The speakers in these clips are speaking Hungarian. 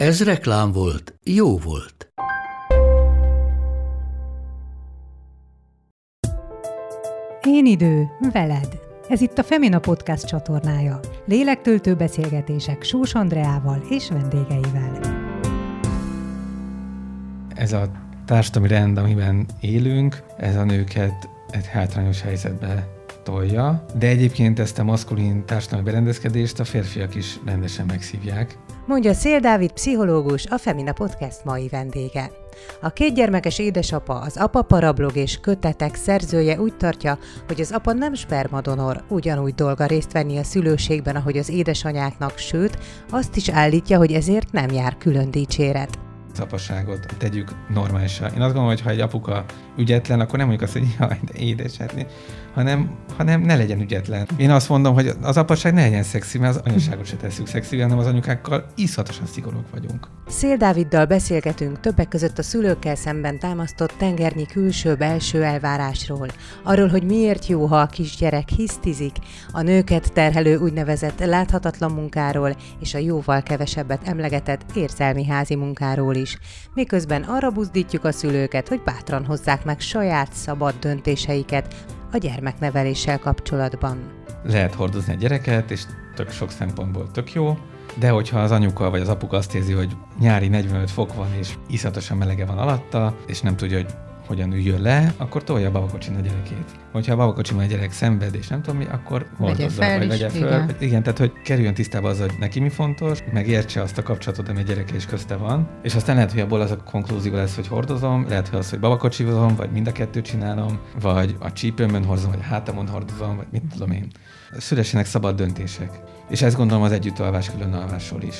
Ez reklám volt, jó volt. Én idő, veled. Ez itt a Femina Podcast csatornája. Lélektöltő beszélgetések Sós Andreával és vendégeivel. Ez a társadalmi rend, amiben élünk, ez a nőket egy hátrányos helyzetbe tolja, de egyébként ezt a maszkulin társadalmi berendezkedést a férfiak is rendesen megszívják. Mondja Szél Dávid, pszichológus, a Femina Podcast mai vendége. A kétgyermekes édesapa, az apa parablog és kötetek szerzője úgy tartja, hogy az apa nem spermadonor, ugyanúgy dolga részt venni a szülőségben, ahogy az édesanyáknak, sőt, azt is állítja, hogy ezért nem jár külön dicséret az apaságot tegyük normálisra. Én azt gondolom, hogy ha egy apuka ügyetlen, akkor nem mondjuk azt, hogy jaj, de édes, hát hanem, hanem ne legyen ügyetlen. Én azt mondom, hogy az apaság ne legyen szexi, mert az anyaságot se tesszük szexi, hanem az anyukákkal iszatosan szigorúak vagyunk. Szél Dáviddal beszélgetünk többek között a szülőkkel szemben támasztott tengernyi külső-belső elvárásról, arról, hogy miért jó, ha a kisgyerek hisztizik, a nőket terhelő úgynevezett láthatatlan munkáról és a jóval kevesebbet emlegetett érzelmi házi munkáról is, miközben arra buzdítjuk a szülőket, hogy bátran hozzák meg saját szabad döntéseiket, a gyermekneveléssel kapcsolatban. Lehet hordozni a gyereket, és tök sok szempontból tök jó, de hogyha az anyuka vagy az apuka azt érzi, hogy nyári 45 fok van, és iszatosan melege van alatta, és nem tudja, hogy hogyan üljön le, akkor tolja a babakocsin a gyerekét. Hogyha a babakocsin a gyerek szenved, és nem tudom mi, akkor hordozza, vagy vegye föl. Igen. igen, tehát hogy kerüljön tisztába az, hogy neki mi fontos, megértse azt a kapcsolatot, ami a gyereke és közte van, és aztán lehet, hogy abból az a konklúzió lesz, hogy hordozom, lehet, hogy az, hogy babakocsivozom, vagy mind a kettőt csinálom, vagy a csípőmön hordozom, vagy a hátamon hordozom, vagy mit tudom én. Szülessenek szabad döntések. És ezt gondolom az együttalvás külön alvásról is.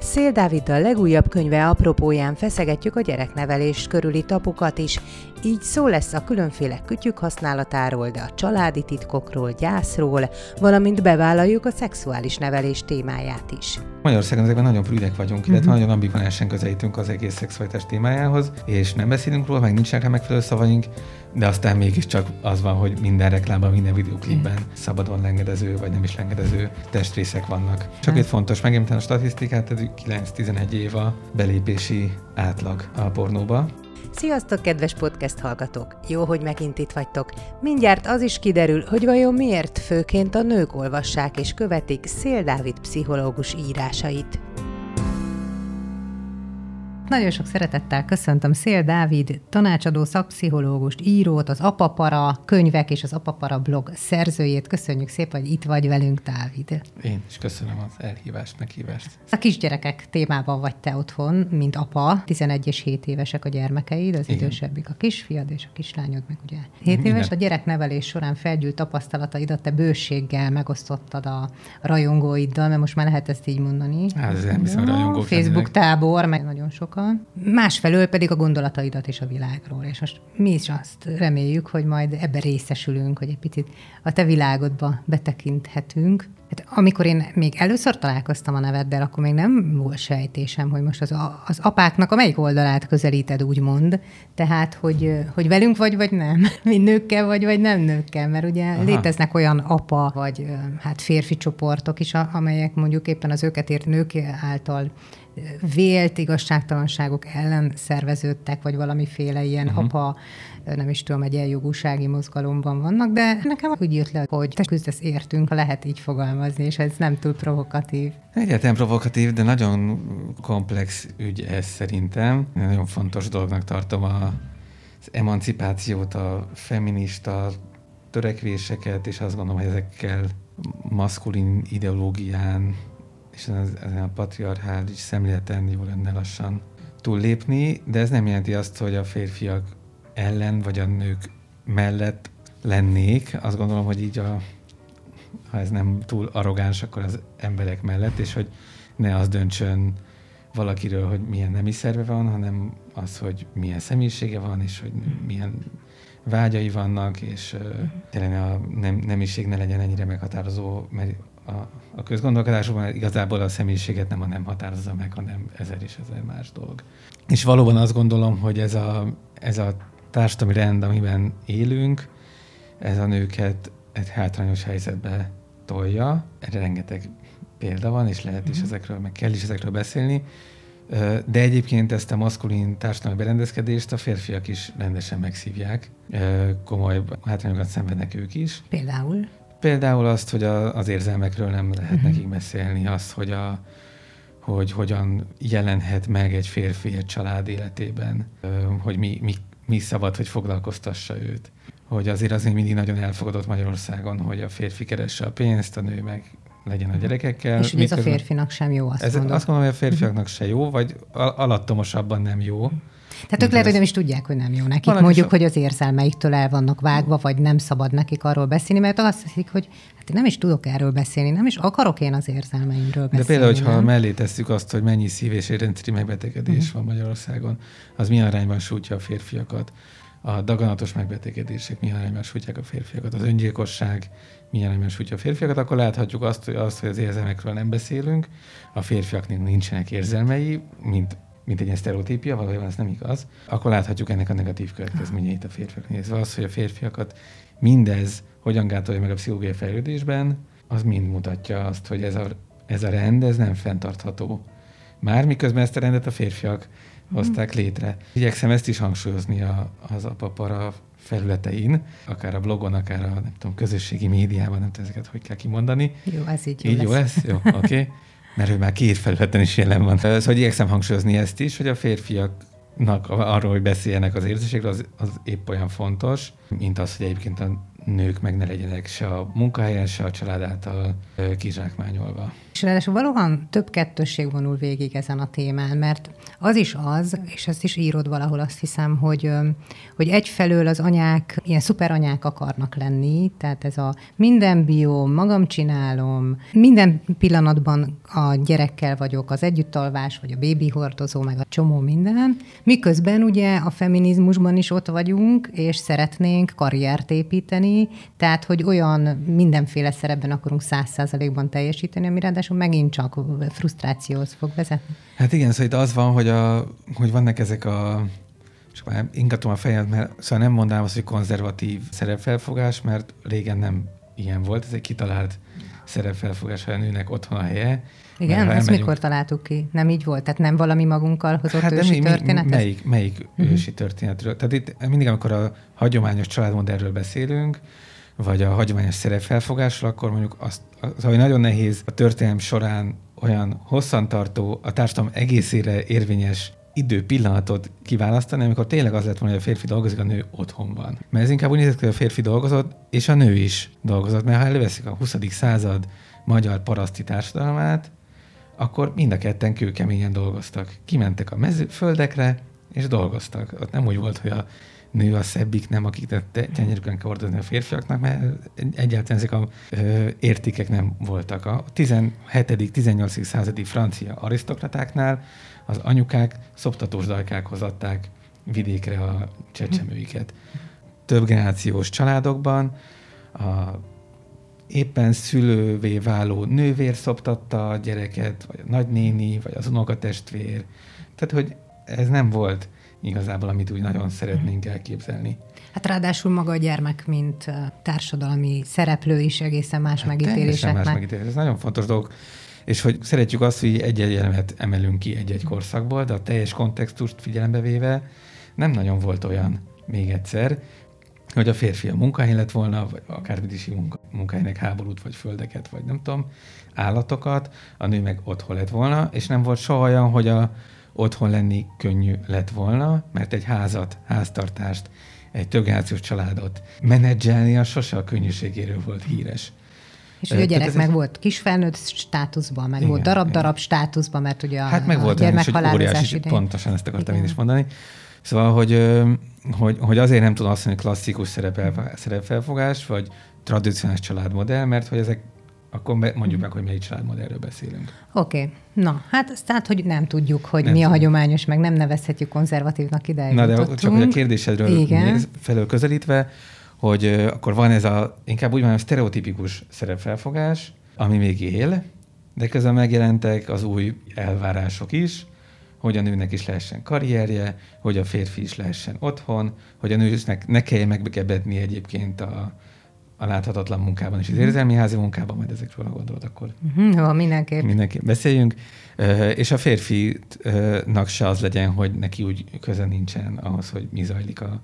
Szél Dáviddal legújabb könyve apropóján feszegetjük a gyereknevelés körüli tapukat is, így szó lesz a különféle kütyük használatáról, de a családi titkokról, gyászról, valamint bevállaljuk a szexuális nevelés témáját is. Magyarországon ezekben nagyon prűdek vagyunk, illetve uh-huh. nagyon ambivalensen közelítünk az egész szexualitás témájához, és nem beszélünk róla, meg nincsenek rá megfelelő szavaink, de aztán mégiscsak az van, hogy minden reklámban, minden videóklipben uh-huh. szabadon lengedező, vagy nem is lengedező testrészek vannak. Csak uh-huh. itt fontos megemlíteni a statisztikát, 9-11 év a belépési átlag a pornóba. Sziasztok, kedves podcast hallgatók! Jó, hogy megint itt vagytok. Mindjárt az is kiderül, hogy vajon miért főként a nők olvassák és követik Szél Dávid pszichológus írásait. Nagyon sok szeretettel köszöntöm Szél Dávid, tanácsadó szakpszichológust, írót, az Apapara könyvek és az Apapara blog szerzőjét. Köszönjük szépen, hogy itt vagy velünk, Dávid. Én is köszönöm az elhívást, meghívást. A kisgyerekek témában vagy te otthon, mint apa. 11 és 7 évesek a gyermekeid, az Igen. idősebbik a kisfiad és a kislányod meg ugye 7 éves. A gyereknevelés során felgyűlt tapasztalataidat te bőséggel megosztottad a rajongóiddal, mert most már lehet ezt így mondani. Hát ez nem hiszem, rajongók Facebook tábor, meg nagyon sok sokan. Másfelől pedig a gondolataidat és a világról. És most mi is azt reméljük, hogy majd ebbe részesülünk, hogy egy picit a te világodba betekinthetünk. Hát, amikor én még először találkoztam a neveddel, akkor még nem volt sejtésem, hogy most az, az apáknak a melyik oldalát közelíted, úgymond. Tehát, hogy, hogy velünk vagy, vagy nem. Mi nőkkel vagy, vagy nem nőkkel. Mert ugye Aha. léteznek olyan apa, vagy hát férfi csoportok is, amelyek mondjuk éppen az őket ért nők által vélt igazságtalanságok ellen szerveződtek, vagy valamiféle ilyen uh-huh. apa, nem is tudom, egy eljogúsági mozgalomban vannak, de nekem úgy jött le, hogy te küzdesz értünk, ha lehet így fogalmazni, és ez nem túl provokatív. Egyáltalán provokatív, de nagyon komplex ügy ez szerintem. Nagyon fontos dolognak tartom a, az emancipációt, a feminista törekvéseket, és azt gondolom, hogy ezekkel maszkulin ideológián és ezen a patriarchális szemléleten jó lenne lassan túllépni, de ez nem jelenti azt, hogy a férfiak ellen vagy a nők mellett lennék. Azt gondolom, hogy így a, ha ez nem túl arrogáns, akkor az emberek mellett, és hogy ne az döntsön valakiről, hogy milyen nemi szerve van, hanem az, hogy milyen személyisége van, és hogy milyen vágyai vannak, és uh, tényleg a nem, nemiség ne legyen ennyire meghatározó, mert a, a közgondolkodásokban igazából a személyiséget nem a nem határozza meg, hanem ezer és ezer más dolog. És valóban azt gondolom, hogy ez a, ez a társadalmi rend, amiben élünk, ez a nőket egy hátrányos helyzetbe tolja. Erre rengeteg példa van, és lehet is mhm. ezekről, meg kell is ezekről beszélni. De egyébként ezt a maszkulin társadalmi berendezkedést a férfiak is rendesen megszívják. Komoly hátrányokat szenvednek ők is. Például? Például azt, hogy a, az érzelmekről nem lehet uh-huh. nekik beszélni, azt, hogy, a, hogy hogyan jelenhet meg egy férfi egy család életében, hogy mi, mi, mi szabad, hogy foglalkoztassa őt. Hogy azért az mindig nagyon elfogadott Magyarországon, hogy a férfi keresse a pénzt, a nő meg legyen a gyerekekkel. És ez a férfinak sem jó, azt ez, mondod. Azt mondom, hogy a férfiaknak se jó, vagy alattomosabban nem jó. Tehát ők lehet, hogy nem is tudják, hogy nem jó nekik. Valaki Mondjuk, so... hogy az érzelmeiktől el vannak vágva, vagy nem szabad nekik arról beszélni, mert azt hiszik, hogy hát én nem is tudok erről beszélni, nem is akarok én az érzelmeimről beszélni. De például, hogyha nem? mellé tesszük azt, hogy mennyi szív- és érrendszeri megbetegedés uh-huh. van Magyarországon, az milyen arányban sújtja a férfiakat a daganatos megbetegedések milyen arányban sújtják a férfiakat, az öngyilkosság milyen arányban sújtja a férfiakat, akkor láthatjuk azt, hogy, azt, hogy az érzelmekről nem beszélünk, a férfiaknak nincsenek érzelmei, mint mint egy sztereotípia, valójában ez nem igaz, akkor láthatjuk ennek a negatív következményeit a férfiak nézve. Az, hogy a férfiakat mindez hogyan gátolja meg a pszichológiai fejlődésben, az mind mutatja azt, hogy ez a, ez a rend, ez nem fenntartható. Már miközben ezt a rendet a férfiak hozták létre. Igyekszem ezt is hangsúlyozni a, az apapara felületein, akár a blogon, akár a nem tudom, közösségi médiában, nem tudom, ezeket hogy kell kimondani. Jó, ez így jó Így lesz. jó lesz? Jó, oké. Okay. Mert ő már két felületen is jelen van. Szóval hogy igyekszem hangsúlyozni ezt is, hogy a férfiaknak arról, hogy beszéljenek az érzésekről, az, az épp olyan fontos, mint az, hogy egyébként a nők meg ne legyenek se a munkahelyen, se a család által kizsákmányolva. És ráadásul valóban több kettősség vonul végig ezen a témán, mert az is az, és ezt is írod valahol azt hiszem, hogy, hogy egyfelől az anyák ilyen szuperanyák akarnak lenni, tehát ez a minden bió, magam csinálom, minden pillanatban a gyerekkel vagyok, az együttalvás, vagy a bébi hordozó, meg a csomó minden, miközben ugye a feminizmusban is ott vagyunk, és szeretnénk karriert építeni, tehát hogy olyan mindenféle szerepben akarunk száz százalékban teljesíteni, ami ráadásul ráadásul megint csak frusztrációhoz fog vezetni. Hát igen, szóval itt az van, hogy, a, hogy vannak ezek a csak már ingatom a fejem, mert szóval nem mondanám azt, hogy konzervatív szerepfelfogás, mert régen nem ilyen volt, ez egy kitalált szerepfelfogás, hogy a nőnek otthon a helye. Igen, ezt elmegyünk... mikor találtuk ki? Nem így volt? Tehát nem valami magunkkal hozott hát ősi mi, történet? Mi, melyik, melyik uh-huh. ősi történetről? Tehát itt mindig, amikor a hagyományos családmodellről beszélünk, vagy a hagyományos szerepfelfogásról, akkor mondjuk azt, az, hogy nagyon nehéz a történelem során olyan hosszantartó, a társadalom egészére érvényes idő pillanatot kiválasztani, amikor tényleg az lett volna, hogy a férfi dolgozik, a nő otthon van. Mert ez inkább úgy nézett, hogy a férfi dolgozott, és a nő is dolgozott. Mert ha előveszik a 20. század magyar paraszti társadalmát, akkor mind a ketten kőkeményen dolgoztak. Kimentek a mezőföldekre, és dolgoztak. Ott nem úgy volt, hogy a nő a szebbik, nem akik tenyerükön kell ordozni a férfiaknak, mert egyáltalán ezek a ö, értékek nem voltak. A 17.-18. századi francia arisztokratáknál az anyukák szoptatós dajkákhoz adták vidékre a csecsemőiket. Több generációs családokban a éppen szülővé váló nővér szoptatta a gyereket, vagy a nagynéni, vagy az unokatestvér. Tehát, hogy ez nem volt igazából, amit úgy nagyon szeretnénk elképzelni. Hát ráadásul maga a gyermek, mint társadalmi szereplő is egészen más hát megítélések. más megítélés. Ez nagyon fontos dolog. És hogy szeretjük azt, hogy egy-egy elemet emelünk ki egy-egy korszakból, de a teljes kontextust figyelembe véve nem nagyon volt olyan, még egyszer, hogy a férfi a munkahely lett volna, vagy akár vidési munka, munkahelynek háborút, vagy földeket, vagy nem tudom, állatokat, a nő meg otthon lett volna, és nem volt soha olyan, hogy a, otthon lenni könnyű lett volna, mert egy házat, háztartást, egy többgenerációs családot menedzselni, az sose a könnyűségéről volt híres. És hogy a gyerek meg egy... volt kisfelnőtt státuszban, meg igen, volt darab-darab státuszban, mert ugye a, hát meg volt gyermek is, óriási, idején. pontosan ezt akartam igen. én is mondani. Szóval, hogy, hogy, hogy azért nem tudom azt mondani, klasszikus szerepel, szerepfelfogás, vagy tradicionális családmodell, mert hogy ezek akkor mondjuk meg, hogy melyik családmodellről beszélünk. Oké. Okay. Na, hát azt tehát, hogy nem tudjuk, hogy nem mi tudom. a hagyományos, meg nem nevezhetjük konzervatívnak ide. Na, de csak hogy a kérdésedről Igen. felől közelítve, hogy akkor van ez a, inkább úgy mondjam, sztereotipikus szerepfelfogás, ami még él, de közben megjelentek az új elvárások is, hogy a nőnek is lehessen karrierje, hogy a férfi is lehessen otthon, hogy a nőnek ne kelljen meggebedni egyébként a, a láthatatlan munkában és az mhm. érzelmi házi munkában, majd ezekről a gondolat akkor uh-huh, mindenképp. mindenképp beszéljünk. És a férfinak se az legyen, hogy neki úgy köze nincsen ahhoz, hogy mi zajlik a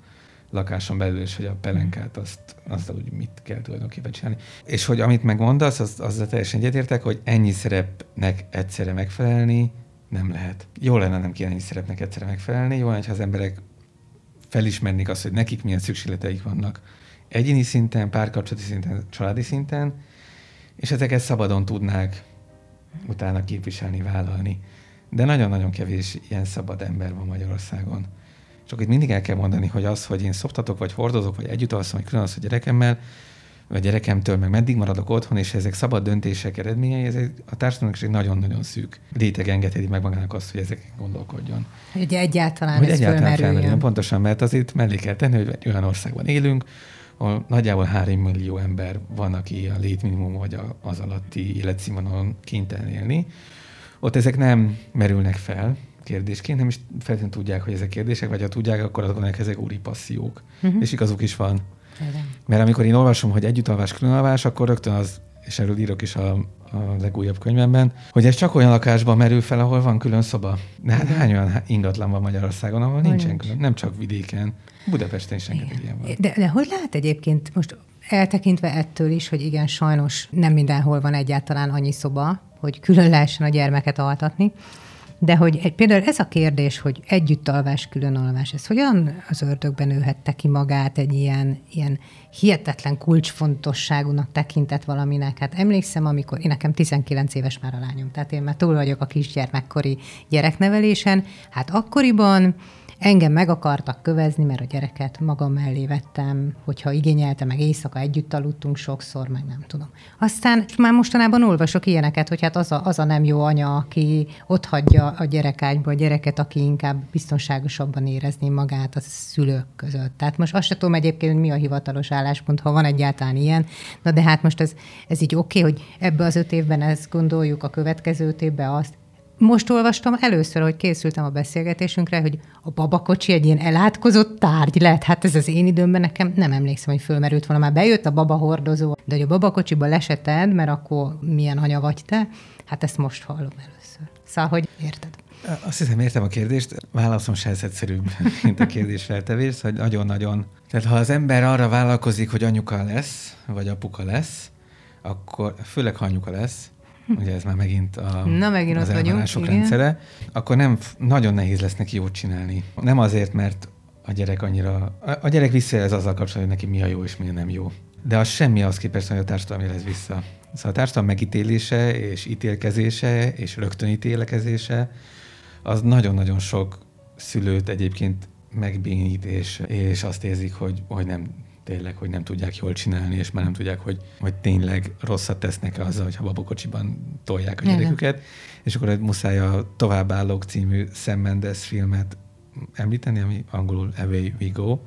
lakáson belül, és hogy a pelenkát azt, azt úgy mit kell tulajdonképpen csinálni. És hogy amit megmondasz, az, azzal teljesen egyetértek, hogy ennyi szerepnek egyszerre megfelelni nem lehet. Jó lenne nem kéne ennyi szerepnek egyszerre megfelelni, jó lenne, ha az emberek felismernék azt, hogy nekik milyen szükségleteik vannak egyéni szinten, párkapcsolati szinten, családi szinten, és ezeket szabadon tudnák utána képviselni, vállalni. De nagyon-nagyon kevés ilyen szabad ember van Magyarországon. Csak itt mindig el kell mondani, hogy az, hogy én szoptatok, vagy hordozok, vagy együtt alszom, vagy külön a gyerekemmel, vagy gyerekemtől, meg meddig maradok otthon, és ezek szabad döntések eredményei, ez a társadalomnak egy nagyon-nagyon szűk réteg engedheti meg magának azt, hogy ezek gondolkodjon. Hogy egyáltalán hogy ez egyáltalán felmerüljön. Pontosan, mert azért mellé kell tenni, hogy olyan országban élünk, ahol nagyjából 3 millió ember van, aki a létminimum vagy az alatti életszínvonalon kénytelen élni. Ott ezek nem merülnek fel kérdésként, nem is feltétlenül tudják, hogy ezek kérdések, vagy ha tudják, akkor azok gondolják, ezek úri passziók. Uh-huh. És igazuk is van. Igen. Mert amikor én olvasom, hogy együttalvás, különalvás, akkor rögtön az, és erről írok is a, a legújabb könyvemben, hogy ez csak olyan lakásban merül fel, ahol van külön szoba. De hát hány olyan ingatlan van Magyarországon, ahol nincsen nincs. külön, nem csak vidéken. Budapesten is rengeteg ilyen van. De, de hogy lehet egyébként most eltekintve ettől is, hogy igen, sajnos nem mindenhol van egyáltalán annyi szoba, hogy külön lehessen a gyermeket altatni, de hogy egy, például ez a kérdés, hogy együtt alvás, külön alvás, ez hogyan az ördögben nőhette ki magát egy ilyen, ilyen hihetetlen kulcsfontosságúnak tekintett valaminek? Hát emlékszem, amikor én nekem 19 éves már a lányom, tehát én már túl vagyok a kisgyermekkori gyereknevelésen, hát akkoriban Engem meg akartak kövezni, mert a gyereket magam mellé vettem, hogyha igényelte, meg éjszaka együtt aludtunk sokszor, meg nem tudom. Aztán már mostanában olvasok ilyeneket, hogy hát az a, az a nem jó anya, aki ott hagyja a gyerekágyba a gyereket, aki inkább biztonságosabban érezni magát a szülők között. Tehát most azt sem tudom egyébként, hogy mi a hivatalos álláspont, ha van egyáltalán ilyen. Na de hát most ez, ez így oké, okay, hogy ebbe az öt évben ezt gondoljuk, a következő öt évben azt, most olvastam először, hogy készültem a beszélgetésünkre, hogy a babakocsi egy ilyen elátkozott tárgy lehet. Hát ez az én időmben nekem nem emlékszem, hogy fölmerült volna. Már bejött a baba hordozó, de hogy a babakocsiba leseted, mert akkor milyen anya vagy te, hát ezt most hallom először. Szóval, hogy érted? Azt hiszem, értem a kérdést. Válaszom se egyszerűbb, mint a kérdés feltevés, hogy nagyon-nagyon. Tehát ha az ember arra vállalkozik, hogy anyuka lesz, vagy apuka lesz, akkor főleg ha anyuka lesz, ugye ez már megint a, Na, megint az elvárások rendszere, akkor nem nagyon nehéz lesz neki jót csinálni. Nem azért, mert a gyerek annyira... A gyerek visszajelez azzal kapcsolatban, hogy neki mi a jó és mi nem jó. De az semmi az képest, hogy a társadalom jelez vissza. Szóval a társadalom megítélése és ítélkezése és rögtönítélkezése az nagyon-nagyon sok szülőt egyébként megbénít, és, és azt érzik, hogy, hogy nem tényleg, hogy nem tudják jól csinálni, és már nem tudják, hogy, hogy tényleg rosszat tesznek azzal, hogyha babakocsiban tolják a gyereküket. Igen. És akkor muszáj a Továbbállók című Sam Mendes filmet említeni, ami angolul Away We Go,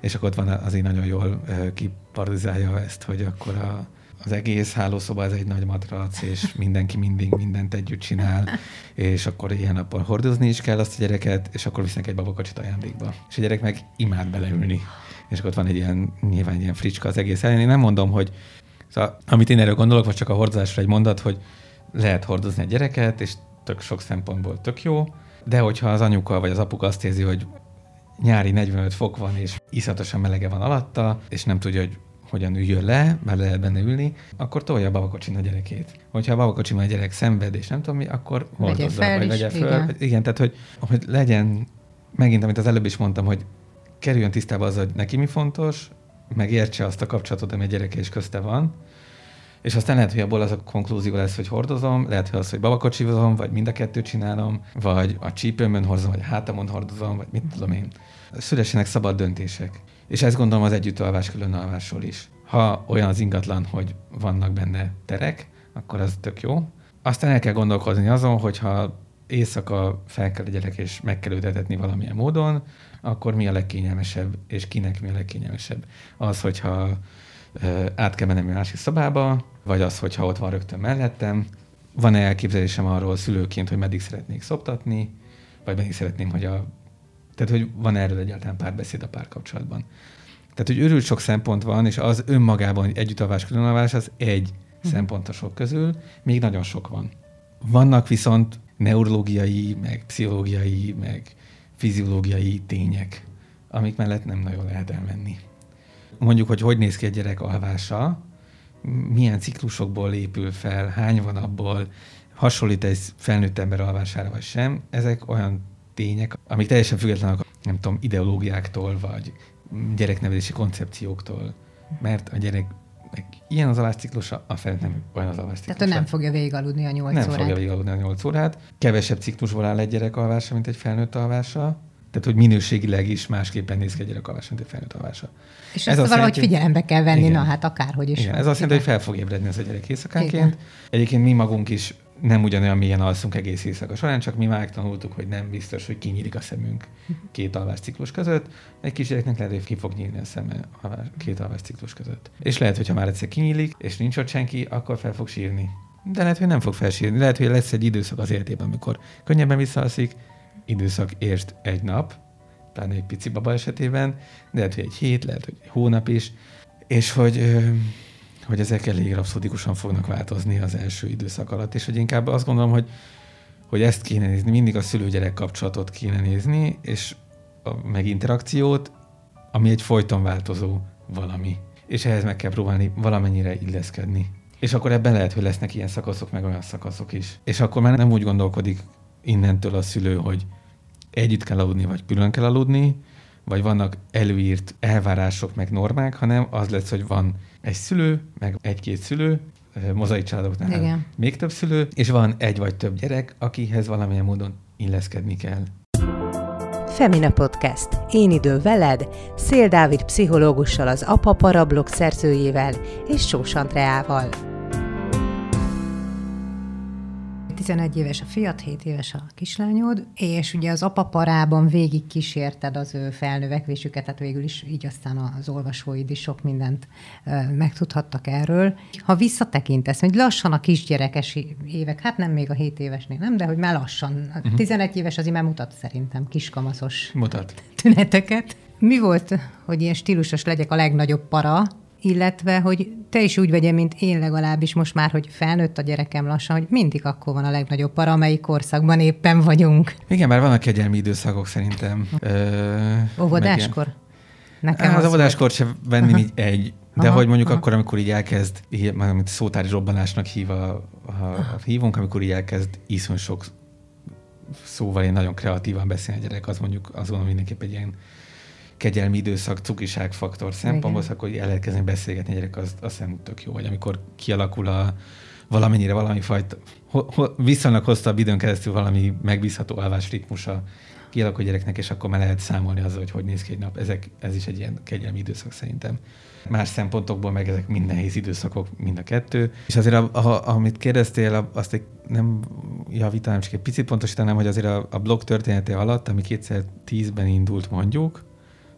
és akkor ott van az én nagyon jól kiparodizálja ezt, hogy akkor a, az egész hálószoba ez egy nagy matrac, és mindenki mindig mindent együtt csinál, és akkor ilyen napon hordozni is kell azt a gyereket, és akkor visznek egy babakocsit ajándékba. És a gyerek meg imád beleülni és akkor ott van egy ilyen, nyilván ilyen fricska az egész ellen. Én nem mondom, hogy szóval, amit én erről gondolok, vagy csak a hordozásra egy mondat, hogy lehet hordozni egy gyereket, és tök sok szempontból tök jó, de hogyha az anyuka vagy az apuka azt érzi, hogy nyári 45 fok van, és iszatosan melege van alatta, és nem tudja, hogy hogyan üljön le, bár lehet benne ülni, akkor tolja a babakocsin a gyerekét. Hogyha a babakocsin a gyerek szenved, és nem tudom mi, akkor hordozza, vagy vegye föl. Igen. igen, tehát hogy, hogy legyen, megint, amit az előbb is mondtam, hogy kerüljön tisztába az, hogy neki mi fontos, megértse azt a kapcsolatot, ami a gyereke és közte van, és aztán lehet, hogy abból az a konklúzió lesz, hogy hordozom, lehet, hogy az, hogy babakocsivom, vagy mind a kettőt csinálom, vagy a csípőmön hordozom, vagy a hátamon hordozom, vagy mit tudom én. Szülessenek szabad döntések. És ezt gondolom az együttalvás különalvásról is. Ha olyan az ingatlan, hogy vannak benne terek, akkor az tök jó. Aztán el kell gondolkozni azon, hogyha éjszaka fel kell a gyerek, és meg kell őt valamilyen módon, akkor mi a legkényelmesebb, és kinek mi a legkényelmesebb. Az, hogyha át kell mennem a másik szobába, vagy az, hogyha ott van rögtön mellettem. Van-e elképzelésem arról szülőként, hogy meddig szeretnék szoptatni, vagy meddig szeretném, hogy a... Tehát, hogy van erről egyáltalán párbeszéd a párkapcsolatban. Tehát, hogy őrült sok szempont van, és az önmagában, hogy együttalvás, különalvás, az egy hm. szempontosok közül, még nagyon sok van. Vannak viszont neurológiai, meg pszichológiai, meg fiziológiai tények, amik mellett nem nagyon lehet elmenni. Mondjuk, hogy hogy néz ki egy gyerek alvása, milyen ciklusokból épül fel, hány van abból, hasonlít egy felnőtt ember alvására vagy sem, ezek olyan tények, amik teljesen függetlenek, nem tudom, ideológiáktól, vagy gyereknevelési koncepcióktól, mert a gyerek ilyen az alvásciklusa, a felnőtt nem olyan az alvásciklusa. Tehát ő nem fogja végigaludni a nyolc nem órát. Nem fogja végigaludni a nyolc órát. Kevesebb ciklusból áll egy gyerek alvása, mint egy felnőtt alvása. Tehát, hogy minőségileg is másképpen néz ki egy gyerek alvása, mint egy felnőtt alvása. És ez ezt valahogy jelenti, figyelembe kell venni, igen. na hát akárhogy is. Igen, ez azt jelenti, hogy fel fog ébredni az a gyerek éjszakánként. Igen. Egyébként mi magunk is nem ugyanolyan mélyen alszunk egész éjszaka során, csak mi már tanultuk, hogy nem biztos, hogy kinyílik a szemünk két alvás ciklus között. Egy kis gyereknek lehet, hogy ki fog nyílni a szeme két alvás ciklus között. És lehet, hogy ha már egyszer kinyílik, és nincs ott senki, akkor fel fog sírni. De lehet, hogy nem fog felsírni. Lehet, hogy lesz egy időszak az életében, amikor könnyebben visszaalszik, időszak érst egy nap, pláne egy pici baba esetében, de lehet, hogy egy hét, lehet, hogy egy hónap is, és hogy hogy ezek elég rapszódikusan fognak változni az első időszak alatt, és hogy inkább azt gondolom, hogy, hogy ezt kéne nézni, mindig a szülő-gyerek kapcsolatot kéne nézni, és a, meg interakciót, ami egy folyton változó valami. És ehhez meg kell próbálni valamennyire illeszkedni. És akkor ebben lehet, hogy lesznek ilyen szakaszok, meg olyan szakaszok is. És akkor már nem úgy gondolkodik innentől a szülő, hogy együtt kell aludni, vagy külön kell aludni, vagy vannak előírt elvárások, meg normák, hanem az lesz, hogy van egy szülő, meg egy-két szülő, mozaik családoknál Igen. még több szülő, és van egy vagy több gyerek, akihez valamilyen módon illeszkedni kell. Femina Podcast. Én idő veled, Szél Dávid pszichológussal, az Apa Parablog szerzőjével és Sós Andreával. 11 éves a fiat, 7 éves a kislányod, és ugye az apaparában végig kísérted az ő felnövekvésüket, tehát végül is így aztán az olvasóid is sok mindent megtudhattak erről. Ha visszatekintesz, hogy lassan a kisgyerekes évek, hát nem még a 7 évesnél, nem, de hogy már lassan, a uh-huh. 11 éves az már mutat szerintem kiskamaszos mutat. tüneteket. Mi volt, hogy ilyen stílusos legyek a legnagyobb para, illetve hogy te is úgy vegyél, mint én legalábbis most már, hogy felnőtt a gyerekem lassan, hogy mindig akkor van a legnagyobb para, amelyik korszakban éppen vagyunk. Igen, már vannak kegyelmi időszakok szerintem. Ö, Óvodáskor? Nekem az, az óvodáskor sem venni így egy, de aha, hogy mondjuk aha. akkor, amikor így elkezd, mint szótári robbanásnak hív a, a, a hívunk, amikor így elkezd iszony sok szóval én nagyon kreatívan beszélni a gyerek, az mondjuk azt gondolom mindenképp egy ilyen kegyelmi időszak, cukiság faktor szempontból, akkor el lehet kezdeni beszélgetni gyerek, az, az nem tök jó, vagy amikor kialakul a valamennyire valami fajta, ho, ho, viszonylag hosszabb időn keresztül valami megbízható alvás ritmusa kialakul gyereknek, és akkor már lehet számolni azzal, hogy hogy néz ki egy nap. Ezek, ez is egy ilyen kegyelmi időszak szerintem. Más szempontokból meg ezek mind nehéz időszakok, mind a kettő. És azért, a, a, amit kérdeztél, azt egy nem javítanám, csak egy picit pontosítanám, hogy azért a, a blog története alatt, ami 2010-ben indult mondjuk,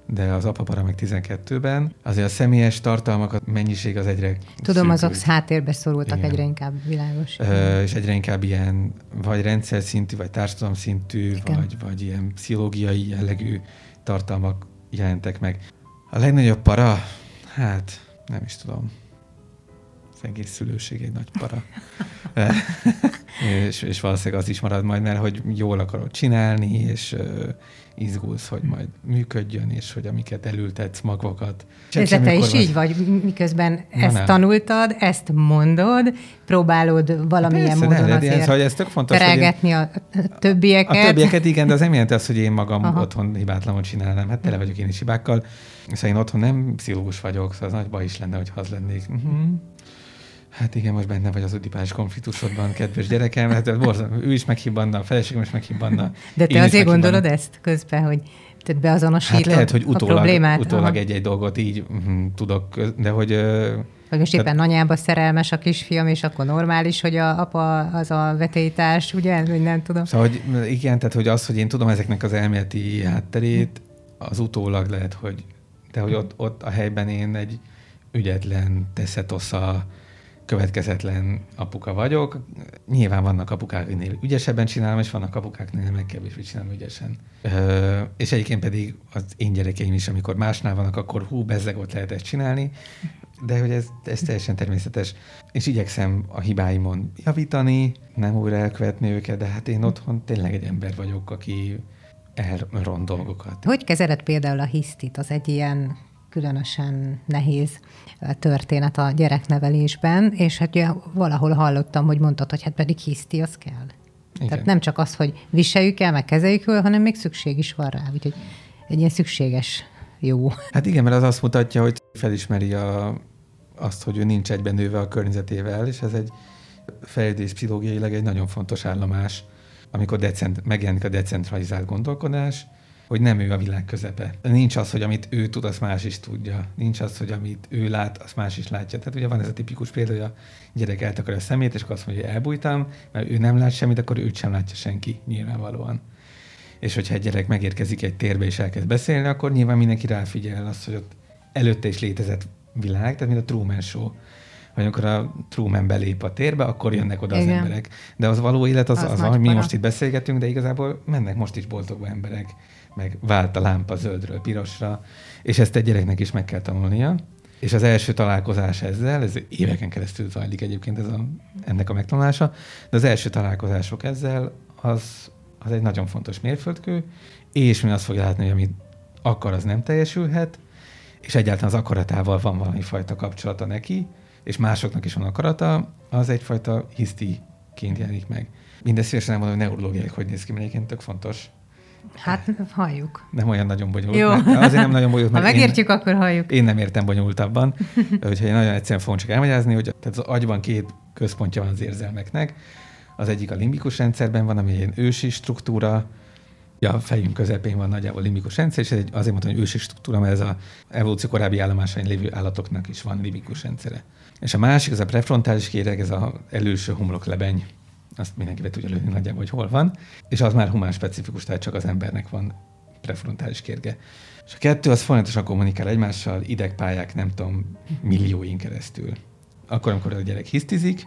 de az apapara meg 12-ben. Azért a személyes tartalmakat mennyiség az egyre Tudom, azok háttérbe szorultak Igen. egyre inkább világos. Ö, és egyre inkább ilyen vagy rendszer szintű, vagy társadalom szintű, vagy, vagy ilyen pszichológiai jellegű tartalmak jelentek meg. A legnagyobb para, hát nem is tudom. Az egész szülőség egy nagy para. és, és valószínűleg az is marad majd, mert hogy jól akarod csinálni, és izgulsz, hogy majd működjön, és hogy amiket elültetsz magvakat. Ez te is vagy... így vagy, miközben Na, ezt nem. tanultad, ezt mondod, próbálod valamilyen Persze, módon de, azért szóval ez tök fontos, én... a többieket. A többieket igen, de az nem jelenti azt, hogy én magam Aha. otthon hibátlanul csinálnám. Hát tele vagyok én is hibákkal. Szóval én otthon nem pszichológus vagyok, szóval az nagy baj is lenne, hogy az lennék. Uh-huh. Hát igen, most benne vagy az ödipás konfliktusodban, kedves gyerekem, hát borzan, ő is meghibbanna, a feleségem is meghibbanna. De te azért gondolod ezt közben, hogy Tehát beazonosítod Hát lehet, hogy a utólag, problémát. utólag Aha. egy-egy dolgot így mm, tudok, de hogy Vagy most éppen anyába szerelmes a kisfiam, és akkor normális, hogy a apa az a vetélytárs, ugye? Vagy nem tudom. Szóval, hogy igen, tehát hogy az, hogy én tudom ezeknek az elméleti hátterét, az utólag lehet, hogy de hogy ott, ott a helyben én egy ügyetlen, teszetosza, következetlen apuka vagyok. Nyilván vannak apukák, akiknél ügyesebben csinálom, és vannak apukák, meg kevésbé csinálom ügyesen. Ö, és egyébként pedig az én gyerekeim is, amikor másnál vannak, akkor hú, bezzeg ott lehet ezt csinálni. De hogy ez, ez teljesen természetes. És igyekszem a hibáimon javítani, nem újra elkövetni őket, de hát én otthon tényleg egy ember vagyok, aki elront dolgokat. Hogy kezeled például a hisztit? Az egy ilyen különösen nehéz történet a gyereknevelésben, és hát ugye valahol hallottam, hogy mondtad, hogy hát pedig hiszti, az kell. Igen. Tehát nem csak az, hogy viseljük el, meg kezeljük jól, hanem még szükség is van rá. Úgyhogy egy ilyen szükséges jó. Hát igen, mert az azt mutatja, hogy felismeri a, azt, hogy ő nincs egyben nőve a környezetével, és ez egy fejlődés pszichológiailag egy nagyon fontos állomás, amikor decent, megjelenik a decentralizált gondolkodás, hogy nem ő a világ közepe. Nincs az, hogy amit ő tud, azt más is tudja. Nincs az, hogy amit ő lát, azt más is látja. Tehát ugye van ez a tipikus példa, hogy a gyerek eltakarja a szemét, és akkor azt mondja, hogy elbújtam, mert ő nem lát semmit, akkor őt sem látja senki, nyilvánvalóan. És hogyha egy gyerek megérkezik egy térbe és elkezd beszélni, akkor nyilván mindenki ráfigyel az, hogy ott előtte is létezett világ, tehát mint a Truman Show vagy amikor a Truman belép a térbe, akkor jönnek oda Igen. az emberek. De az való élet az az, az, az hogy mi most itt beszélgetünk, de igazából mennek most is boldogba emberek, meg vált a lámpa zöldről pirosra, és ezt egy gyereknek is meg kell tanulnia. És az első találkozás ezzel, ez éveken keresztül zajlik egyébként ez a, ennek a megtanulása, de az első találkozások ezzel, az, az egy nagyon fontos mérföldkő, és mi azt fogja látni, hogy amit akar, az nem teljesülhet, és egyáltalán az akaratával van valami fajta kapcsolata neki, és másoknak is van akarata, az egyfajta hisztiként jelenik meg. Mindezt szívesen mondom, hogy neurológiai, hogy néz ki, mert egyébként tök fontos. Hát halljuk. Nem olyan nagyon bonyolult. Jó. Mert azért nem nagyon bonyolult. Ha megértjük, én, akkor halljuk. Én nem értem bonyolultabban. Úgyhogy nagyon egyszerűen fogom csak elmagyarázni, hogy tehát az agyban két központja van az érzelmeknek. Az egyik a limbikus rendszerben van, ami egy ősi struktúra, a fejünk közepén van nagyjából limbikus rendszer, és egy, azért mondtam, hogy ősi struktúra, mert ez az evolúció korábbi állomásain lévő állatoknak is van limbikus rendszere. És a másik, az a prefrontális kéreg, ez az előső homloklebeny, azt mindenki be tudja lőni nagyjából, hogy hol van, és az már humán specifikus, tehát csak az embernek van prefrontális kérge. És a kettő az folyamatosan kommunikál egymással, idegpályák, nem tudom, millióin keresztül. Akkor, amikor a gyerek hisztizik,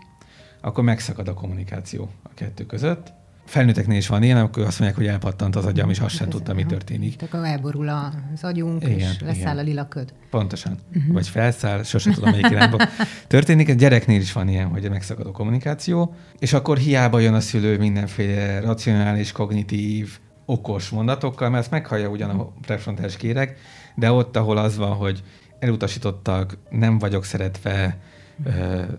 akkor megszakad a kommunikáció a kettő között, felnőtteknél is van ilyen, akkor azt mondják, hogy elpattant az agyam, és azt sem tudta, mi történik. Tehát akkor elborul az agyunk, igen, és leszáll igen. a lila köd. Pontosan. Uh-huh. Vagy felszáll, sose tudom, melyik irányba történik. Egy gyereknél is van ilyen, hogy megszakad a kommunikáció, és akkor hiába jön a szülő mindenféle racionális, kognitív, okos mondatokkal, mert ezt meghallja ugyan a prefrontális kérek, de ott, ahol az van, hogy elutasítottak, nem vagyok szeretve,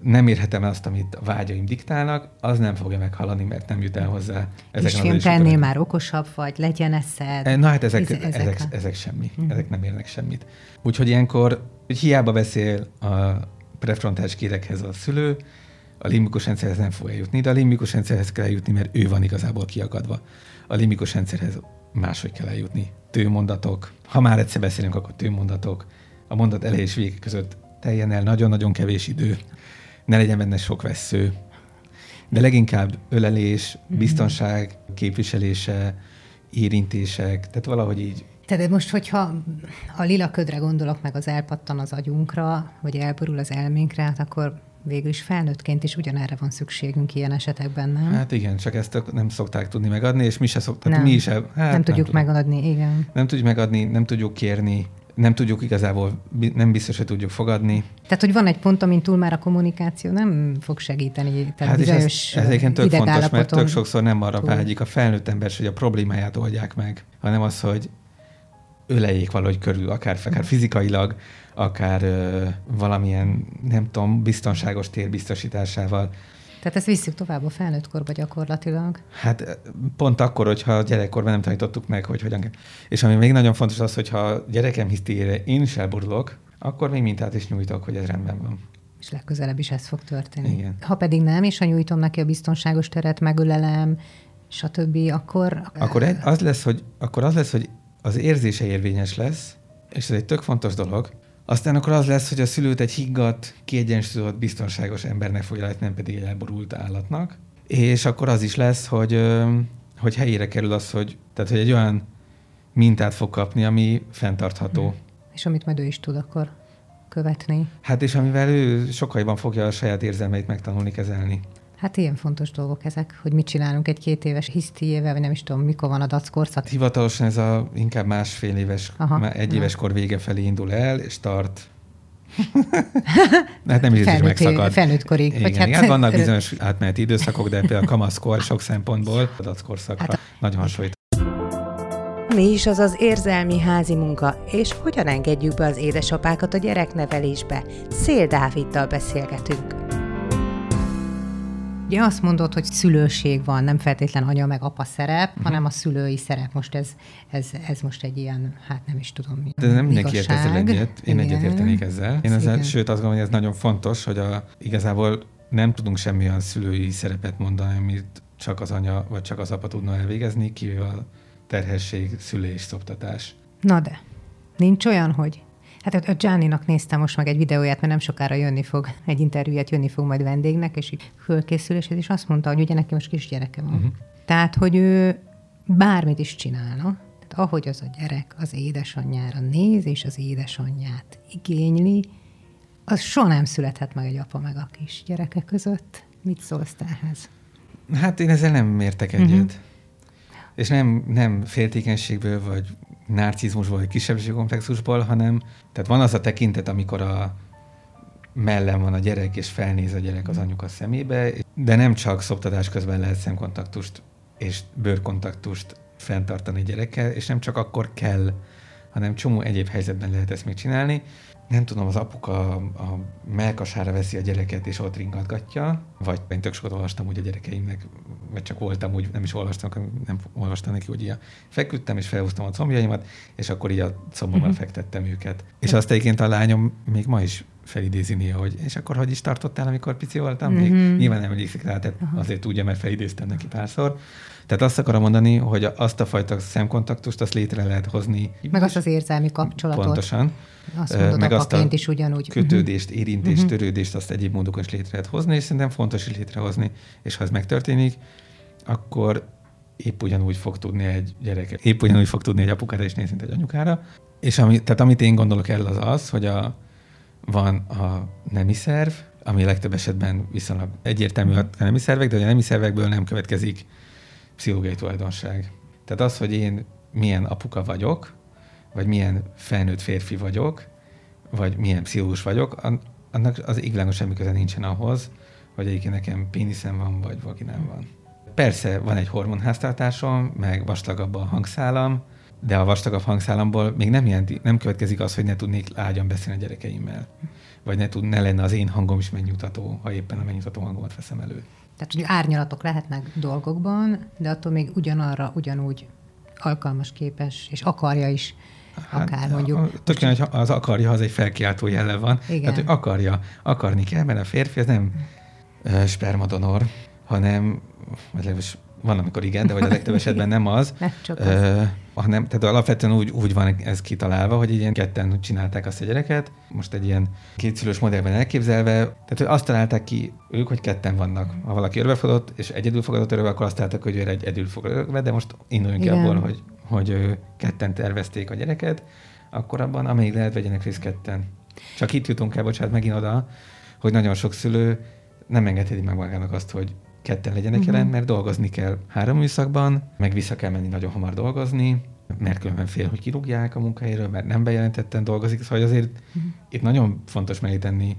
nem érhetem azt, amit a vágyaim diktálnak, az nem fogja meghallani, mert nem jut el hozzá. Ezeken te ennél már okosabb vagy, legyen eszed. Na hát ezek, ezek, ezek, ezek semmi, uh-huh. ezek nem érnek semmit. Úgyhogy ilyenkor hogy hiába beszél a prefrontális kérekhez a szülő, a limbikus rendszerhez nem fog eljutni, de a limbikus rendszerhez kell eljutni, mert ő van igazából kiakadva. A limbikus rendszerhez máshogy kell eljutni. Tőmondatok. Ha már egyszer beszélünk, akkor tőmondatok. A mondat elejé és vége között teljen el nagyon-nagyon kevés idő, ne legyen benne sok vesző, de leginkább ölelés, mhm. biztonság képviselése, érintések, tehát valahogy így. Tehát most, hogyha a lila ködre gondolok, meg az elpattan az agyunkra, vagy elborul az elménkre, hát akkor végül is felnőttként is ugyanerre van szükségünk ilyen esetekben, nem? Hát igen, csak ezt nem szokták tudni megadni, és mi se szokták, nem. mi is. Hát nem, nem tudjuk nem megadni, igen. Nem tudjuk megadni, nem tudjuk kérni, nem tudjuk igazából, nem biztos, hogy tudjuk fogadni. Tehát, hogy van egy pont, amin túl már a kommunikáció nem fog segíteni. Tehát hát és ez, ez egyébként tök fontos, mert tök sokszor nem arra túl. vágyik a felnőtt ember, hogy a problémáját oldják meg, hanem az, hogy öleljék valahogy körül, akár, akár fizikailag, akár ö, valamilyen, nem tudom, biztonságos tér biztosításával. Tehát ezt visszük tovább a felnőtt korba gyakorlatilag. Hát pont akkor, hogyha a gyerekkorban nem tanítottuk meg, hogy hogyan kell. És ami még nagyon fontos az, hogyha a gyerekem hisztére én is elborulok, akkor még mintát is nyújtok, hogy ez rendben van. És legközelebb is ez fog történni. Igen. Ha pedig nem, és ha nyújtom neki a biztonságos teret, megölelem, stb., akkor... Akkor az lesz, hogy, akkor az lesz, hogy az érzése érvényes lesz, és ez egy tök fontos dolog, aztán akkor az lesz, hogy a szülőt egy higgadt, kiegyensúlyozott, biztonságos embernek fogja látni, nem pedig egy elborult állatnak. És akkor az is lesz, hogy, hogy helyére kerül az, hogy, tehát, hogy egy olyan mintát fog kapni, ami fenntartható. Hmm. És amit majd ő is tud akkor követni. Hát és amivel ő sokkal fogja a saját érzelmeit megtanulni kezelni. Hát ilyen fontos dolgok ezek, hogy mit csinálunk egy két éves hisztiével, vagy nem is tudom, mikor van a dackorszak. Hivatalosan ez a inkább másfél éves, Aha, egy éves kor vége felé indul el, és tart hát nem is felnőtt, megszakad. Felnőtt korig. Igen, hát, hát vannak bizonyos átmeneti időszakok, de például a kamaszkor sok szempontból a dackorszakra hát, nagyon hasonlít. Mi is az az érzelmi házi munka, és hogyan engedjük be az édesapákat a gyereknevelésbe? Szél Dáviddal beszélgetünk. Ugye azt mondod, hogy szülőség van, nem feltétlen anya meg apa szerep, uh-huh. hanem a szülői szerep. Most ez, ez, ez most egy ilyen, hát nem is tudom mi. De nem mindenki ért ezzel egyet. Én egyet értenék ezzel. Én ezzel, sőt azt gondolom, hogy ez nagyon fontos, hogy a, igazából nem tudunk semmilyen szülői szerepet mondani, amit csak az anya vagy csak az apa tudna elvégezni, kivéve a terhesség, szülés, szoptatás. Na de, nincs olyan, hogy Hát a Gianni-nak néztem most meg egy videóját, mert nem sokára jönni fog, egy interjúját jönni fog majd vendégnek, és így fölkészülés, és azt mondta, hogy ugye neki most kisgyereke van. Uh-huh. Tehát, hogy ő bármit is csinálna, tehát ahogy az a gyerek az édesanyjára néz, és az édesanyját igényli, az soha nem születhet meg egy apa meg a kis gyereke között. Mit szólsz ehhez? Hát én ezzel nem értek egyet. Uh-huh. És nem, nem féltékenységből, vagy narcizmusból, vagy kisebbségkomplexusból, hanem tehát van az a tekintet, amikor a mellem van a gyerek, és felnéz a gyerek az anyuka szemébe, de nem csak szoptatás közben lehet szemkontaktust és bőrkontaktust fenntartani gyerekkel, és nem csak akkor kell, hanem csomó egyéb helyzetben lehet ezt még csinálni nem tudom, az apuka a melkasára veszi a gyereket, és ott ringatgatja, vagy én tök sokat olvastam úgy a gyerekeimnek, vagy csak voltam úgy, nem is olvastam, nem olvastam neki, hogy ilyen feküdtem, és felhúztam a combjaimat, és akkor így a combomban uh-huh. fektettem őket. És azt egyébként a lányom még ma is felidézi néha, hogy és akkor hogy is tartottál, amikor pici voltam? Uh-huh. Még nyilván nem emlékszik rá, tehát uh-huh. azért tudja, mert felidéztem neki párszor. Tehát azt akarom mondani, hogy azt a fajta szemkontaktust azt létre lehet hozni. Meg azt az érzelmi kapcsolatot. Pontosan. Azt mondod, meg azt a is ugyanúgy. kötődést, mhm. érintést, uh-huh. törődést azt egyéb módokon is létre lehet hozni, és szerintem fontos is létrehozni, és ha ez megtörténik, akkor épp ugyanúgy fog tudni egy gyerek, épp ugyanúgy fog tudni egy apukára is nézni, egy anyukára. És ami, tehát amit én gondolok el az az, hogy a, van a nemi szerv, ami legtöbb esetben viszonylag egyértelmű a nemi szervek, de a nemi szervekből nem következik pszichológiai tulajdonság. Tehát az, hogy én milyen apuka vagyok, vagy milyen felnőtt férfi vagyok, vagy milyen pszichológus vagyok, annak az égvilágon semmi köze nincsen ahhoz, hogy egyébként nekem péniszem van, vagy vaginám van. Persze van egy hormonháztartásom, meg vastagabb a hangszálam, de a vastagabb hangszálamból még nem, jelenti, nem következik az, hogy ne tudnék lágyan beszélni a gyerekeimmel. Vagy ne, tud, ne lenne az én hangom is megnyugtató, ha éppen a megnyugtató hangomat veszem elő. Tehát, hogy árnyalatok lehetnek dolgokban, de attól még ugyanarra, ugyanúgy alkalmas, képes, és akarja is Hát, akár mondjuk. Tök hogy az akarja, az egy felkiáltó jelle van. Igen. Tehát, hogy akarja, akarni kell, mert a férfi az nem spermadonor, hanem, vagy legalábbis van, amikor igen, de vagy a legtöbb esetben nem az. nem, csak az. Uh, hanem, tehát alapvetően úgy, úgy van ez kitalálva, hogy ilyen ketten csinálták azt a gyereket, most egy ilyen kétszülős modellben elképzelve, tehát hogy azt találták ki ők, hogy ketten vannak. Ha valaki örökbefogadott, és egyedül fogadott örökbe, akkor azt találták, hogy ő egy egyedül fogadott de most induljunk ki abból, hogy, hogy ketten tervezték a gyereket, akkor abban, amelyik lehet, vegyenek részt ketten. Csak itt jutunk el, bocsánat, megint oda, hogy nagyon sok szülő nem engedheti meg magának azt, hogy ketten legyenek uh-huh. jelen, mert dolgozni kell három műszakban, meg vissza kell menni nagyon hamar dolgozni, mert különben fél, hogy kirúgják a munkahelyről, mert nem bejelentetten dolgozik. Szóval azért uh-huh. itt nagyon fontos megtenni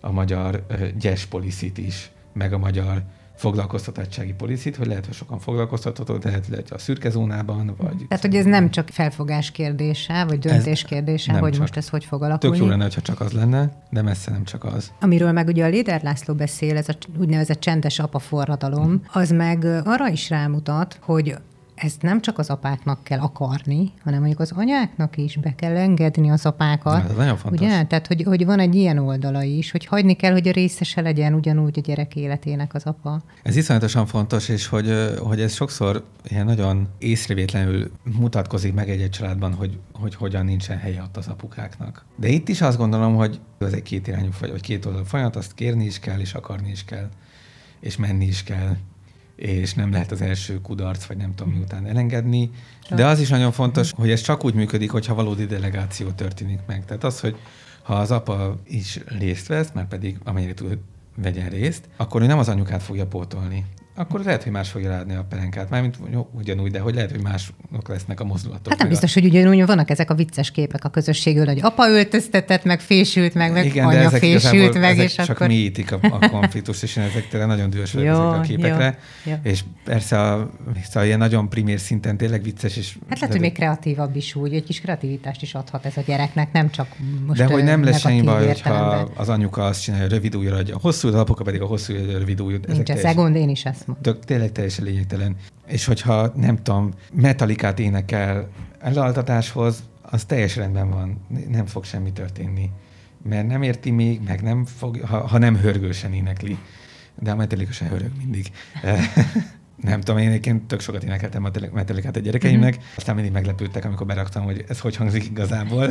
a magyar uh, gyes is, meg a magyar foglalkoztatottsági policit, hogy lehet, hogy sokan foglalkoztatható, de lehet, lehet a szürke zónában, vagy... Tehát, hogy ez nem csak felfogás kérdése, vagy döntés ez kérdése, hogy csak. most ez hogy fog alakulni. Tök jó lenne, ha csak az lenne, de messze nem csak az. Amiről meg ugye a Léder László beszél, ez a úgynevezett csendes apa forradalom, az meg arra is rámutat, hogy ezt nem csak az apáknak kell akarni, hanem mondjuk az anyáknak is be kell engedni az apákat. Ez nagyon fontos. Ugye? Tehát, hogy, hogy van egy ilyen oldala is, hogy hagyni kell, hogy a részese legyen ugyanúgy a gyerek életének az apa. Ez iszonyatosan fontos, és hogy, hogy ez sokszor ilyen nagyon észrevétlenül mutatkozik meg egy-egy családban, hogy, hogy hogyan nincsen helye ott az apukáknak. De itt is azt gondolom, hogy ez egy két irányú, vagy két oldalú folyamat, azt kérni is kell, és akarni is kell, és menni is kell és nem lehet az első kudarc, vagy nem tudom miután elengedni. De az is nagyon fontos, hogy ez csak úgy működik, hogyha valódi delegáció történik meg. Tehát az, hogy ha az apa is részt vesz, már pedig amennyire tud, vegyen részt, akkor ő nem az anyukát fogja pótolni akkor lehet, hogy más fogja ráadni a pelenkát. Mármint jó, ugyanúgy, de hogy lehet, hogy mások lesznek a mozdulatok. Hát nem biztos, a... hogy ugyanúgy vannak ezek a vicces képek a közösségről, hogy apa öltöztetett, meg fésült meg, meg Igen, anya fésült meg, és csak akkor... mélyítik a, a konfliktus, és én ezek tényleg nagyon dühös vagyok ezekre a képekre. Jó, jó. És persze a, szóval ilyen nagyon primér szinten tényleg vicces. És hát lehet, hogy még kreatívabb is úgy, egy kis kreativitást is adhat ez a gyereknek, nem csak most De hogy nem lesz semmi baj, hogyha az anyuka azt csinálja, rövid újra adja. A hosszú, az apuka pedig a hosszú rövid újra. Nincs ez gond, én is ezt. Tök, tényleg teljesen lényegtelen. És hogyha, nem tudom, metalikát énekel elaltatáshoz, az teljes rendben van, nem fog semmi történni. Mert nem érti még, meg nem fog, ha, ha nem hörgősen énekli. De a Metallica se hörög mindig. nem tudom, én egyébként tök sokat énekeltem a metallikát a gyerekeimnek, mm-hmm. aztán mindig meglepődtek, amikor beraktam, hogy ez hogy hangzik igazából.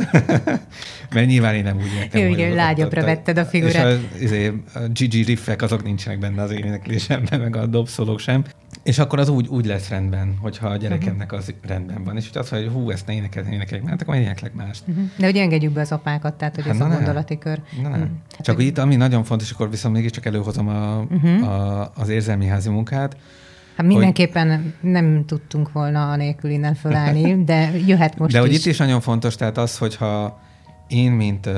Mert nyilván én nem úgy énekeltem. Jó, igen, lágyabbra vetted a figurát. És a, izé, a Gigi riffek azok nincsenek benne az éneklésemben, meg a dobszolók sem. És akkor az úgy, úgy lesz rendben, hogyha a gyerekemnek az rendben van. És hogy mondja, hogy hú, ezt ne énekelj, énekeljek, mert akkor éneklek mást. Uh-huh. De hogy engedjük be az apákat, tehát hogy hát ez a gondolati kör. Na, nem. Uh-huh. Csak hogy itt, ami nagyon fontos, akkor viszont mégiscsak előhozom a, uh-huh. a, az érzelmi házi munkát, Hát mindenképpen hogy... nem tudtunk volna anélkül innen fölállni, de jöhet most De is. hogy itt is nagyon fontos, tehát az, hogyha én, mint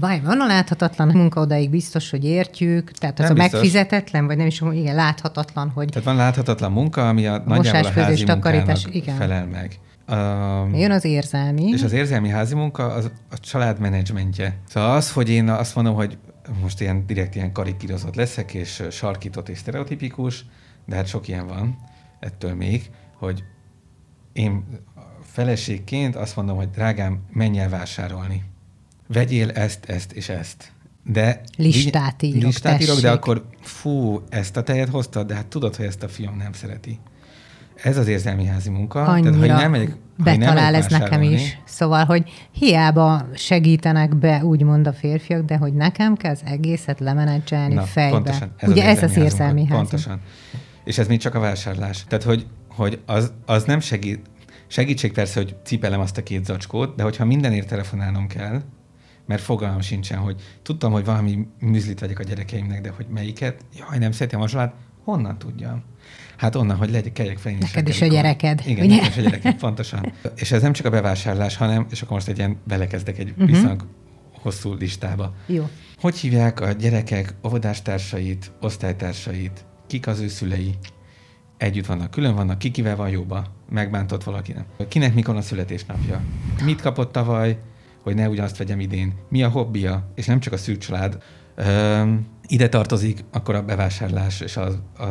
Vaj, van a láthatatlan munka odaig biztos, hogy értjük, tehát az nem a biztos. megfizetetlen, vagy nem is, igen, láthatatlan, hogy... Tehát van láthatatlan munka, ami a nagyjából a házi takarítás, igen. felel meg. Um, Jön az érzelmi. És az érzelmi házi munka az a család menedzsmentje. Szóval az, hogy én azt mondom, hogy most ilyen direkt ilyen karikírozott leszek, és sarkított és sztereotipikus, de hát sok ilyen van ettől még, hogy én feleségként azt mondom, hogy drágám, menj el vásárolni. Vegyél ezt, ezt és ezt. De listát írok, Listát írok, de akkor fú, ezt a tejet hoztad, de hát tudod, hogy ezt a fiam nem szereti. Ez az érzelmi házi munka. Annyira Tehát, hogy nem megyek, betalál nem ez nekem is. Szóval, hogy hiába segítenek be, úgymond a férfiak, de hogy nekem kell az egészet lemenedzselni Na, fejbe. Pontosan, ez Ugye az ez az érzelmi házi. Pontosan. És ez még csak a vásárlás. Tehát, hogy, hogy az, az nem segít, segítség persze, hogy cipelem azt a két zacskót, de hogyha mindenért telefonálnom kell, mert fogalmam sincsen, hogy tudtam, hogy valami műzlit vegyek a gyerekeimnek, de hogy melyiket, jaj, nem szeretem a zsolát, honnan tudjam? Hát onnan, hogy legyek, kelljek fel. Neked is a gyereked. Igen, ugye? is a gyereked, pontosan. És ez nem csak a bevásárlás, hanem, és akkor most egy ilyen belekezdek egy uh-huh. viszonylag hosszú listába. Jó. Hogy hívják a gyerekek óvodástársait, osztálytársait, kik az ő szülei, együtt vannak, külön vannak, kikivel van jóba, megbántott valaki nem. Kinek mikor a születésnapja, mit kapott tavaly, hogy ne ugyanazt vegyem idén, mi a hobbija, és nem csak a szűk család. Üm, ide tartozik akkor a bevásárlás és az, a,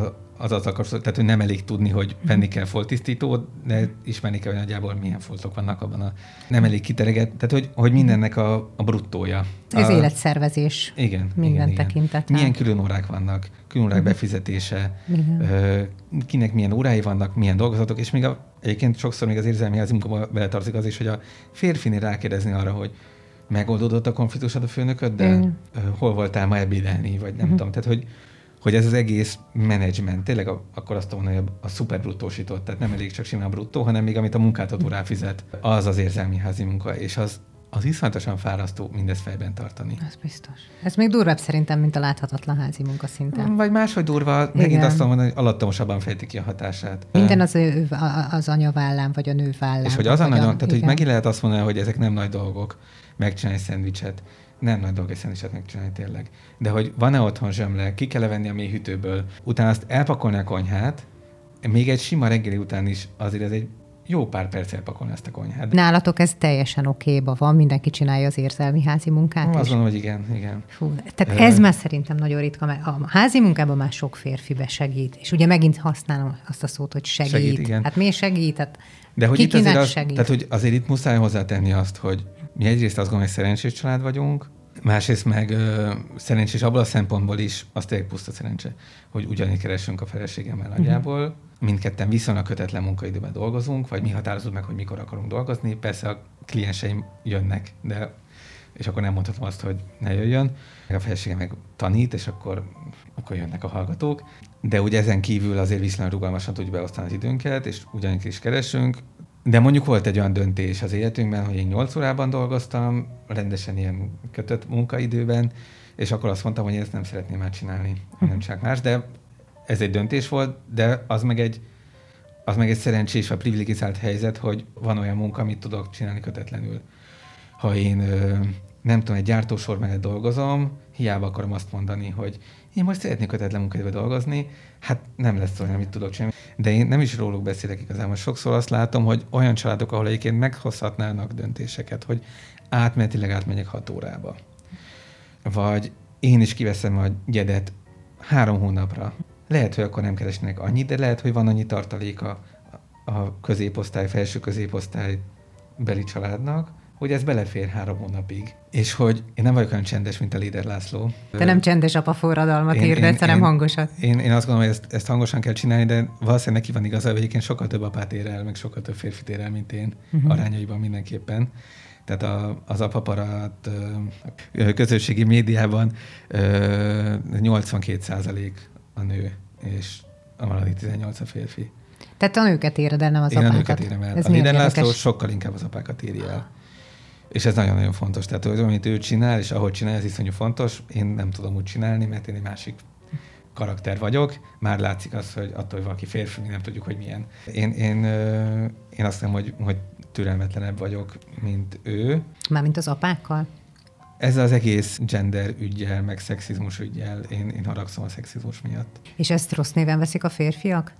az az akarsz, tehát hogy nem elég tudni, hogy venni kell foltisztítót, de ismerni kell, hogy nagyjából milyen foltok vannak abban a... Nem elég kitereget, tehát hogy, hogy mindennek a, a bruttója. Ez a, életszervezés. Igen. Minden igen, tekintetben. Milyen külön órák vannak, külön órák uh-huh. befizetése, ö, kinek milyen órái vannak, milyen dolgozatok, és még a, egyébként sokszor még az érzelmi házi munkába beletartozik az is, hogy a férfinél rákérdezni arra, hogy megoldódott a konfliktusod a főnököddel? Uh, hol voltál ma ebédelni, vagy nem uh-huh. tudom. Tehát, hogy hogy ez az egész menedzsment, tényleg a, akkor azt mondom, hogy a, a szuper bruttósított, tehát nem elég csak simán bruttó, hanem még amit a munkáltató ráfizet, az az érzelmi házi munka, és az, az iszonyatosan fárasztó mindezt fejben tartani. Ez biztos. Ez még durvább szerintem, mint a láthatatlan házi munka szinten. Vagy máshogy durva, Igen. megint azt mondom, hogy alattomosabban fejti ki a hatását. Minden az, ő, az anya vállán, vagy a nő vállán. És hogy az a nagyon, tehát Igen. hogy megint lehet azt mondani, hogy ezek nem nagy dolgok, megcsinálni szendvicset nem nagy dolog egy szendvicset megcsinálni tényleg. De hogy van-e otthon zsömle, ki kell venni a mélyhűtőből, utána azt elpakolni a konyhát, még egy sima reggeli után is azért ez egy jó pár perc elpakolni ezt a konyhát. Nálatok ez teljesen okéba van, mindenki csinálja az érzelmi házi munkát Azt gondolom, hogy igen, igen. Fú, tehát ez már szerintem nagyon ritka, mert a házi munkában már sok férfi besegít. És ugye megint használom azt a szót, hogy segít. Segít, igen. Hát mi segít? Hát De hogy itt azért az, segít? tehát, hogy azért itt muszáj hozzátenni azt, hogy mi egyrészt azt gondolom, hogy szerencsés család vagyunk, másrészt meg ö, szerencsés abból a szempontból is, az tényleg puszta szerencse, hogy ugyanígy keresünk a feleségemmel Mhm. nagyjából. Mindketten viszonylag kötetlen munkaidőben dolgozunk, vagy mi határozunk meg, hogy mikor akarunk dolgozni. Persze a klienseim jönnek, de és akkor nem mondhatom azt, hogy ne jöjjön. A feleségem meg tanít, és akkor, akkor jönnek a hallgatók. De ugye ezen kívül azért viszonylag rugalmasan tudjuk beosztani az időnket, és ugyanígy is keresünk. De mondjuk volt egy olyan döntés az életünkben, hogy én 8 órában dolgoztam, rendesen ilyen kötött munkaidőben, és akkor azt mondtam, hogy én ezt nem szeretném már csinálni, nem csak más, de ez egy döntés volt, de az meg egy, az meg egy szerencsés vagy privilegizált helyzet, hogy van olyan munka, amit tudok csinálni kötetlenül. Ha én nem tudom, egy gyártósor mellett dolgozom, hiába akarom azt mondani, hogy én most szeretnék kötetlen munkaidőben dolgozni, hát nem lesz olyan, amit tudok csinálni. De én nem is róluk beszélek igazából. Sokszor azt látom, hogy olyan családok, ahol egyébként meghozhatnának döntéseket, hogy átmenetileg átmegyek hat órába. Vagy én is kiveszem a gyedet három hónapra. Lehet, hogy akkor nem keresnek annyit, de lehet, hogy van annyi tartaléka a középosztály, felső középosztály beli családnak, hogy ez belefér három hónapig. És hogy én nem vagyok olyan csendes, mint a Léder László. Te nem csendes apa forradalmat Én- hirdetsz, én- hanem én- hangosat. Én, én azt gondolom, hogy ezt, ezt hangosan kell csinálni, de valószínűleg neki van igaza, hogy egyébként sokkal több apát ér el, meg sokkal több férfit ér el, mint én, uh-huh. arányaiban mindenképpen. Tehát a, az apaparat a közösségi médiában ö, 82 százalék a nő, és a maradék 18 a férfi. Tehát a nőket éred el, nem az Én a apákat. nőket érem el. Ez a Lider László sokkal inkább az apákat éri el. És ez nagyon-nagyon fontos. Tehát, hogy amit ő csinál, és ahogy csinál, ez iszonyú fontos. Én nem tudom úgy csinálni, mert én egy másik karakter vagyok. Már látszik az, hogy attól, hogy valaki férfi, mi nem tudjuk, hogy milyen. Én, én, én azt hiszem, hogy, hogy türelmetlenebb vagyok, mint ő. Mármint az apákkal? Ez az egész gender ügyjel, meg szexizmus ügyjel, én, én haragszom a szexizmus miatt. És ezt rossz néven veszik a férfiak?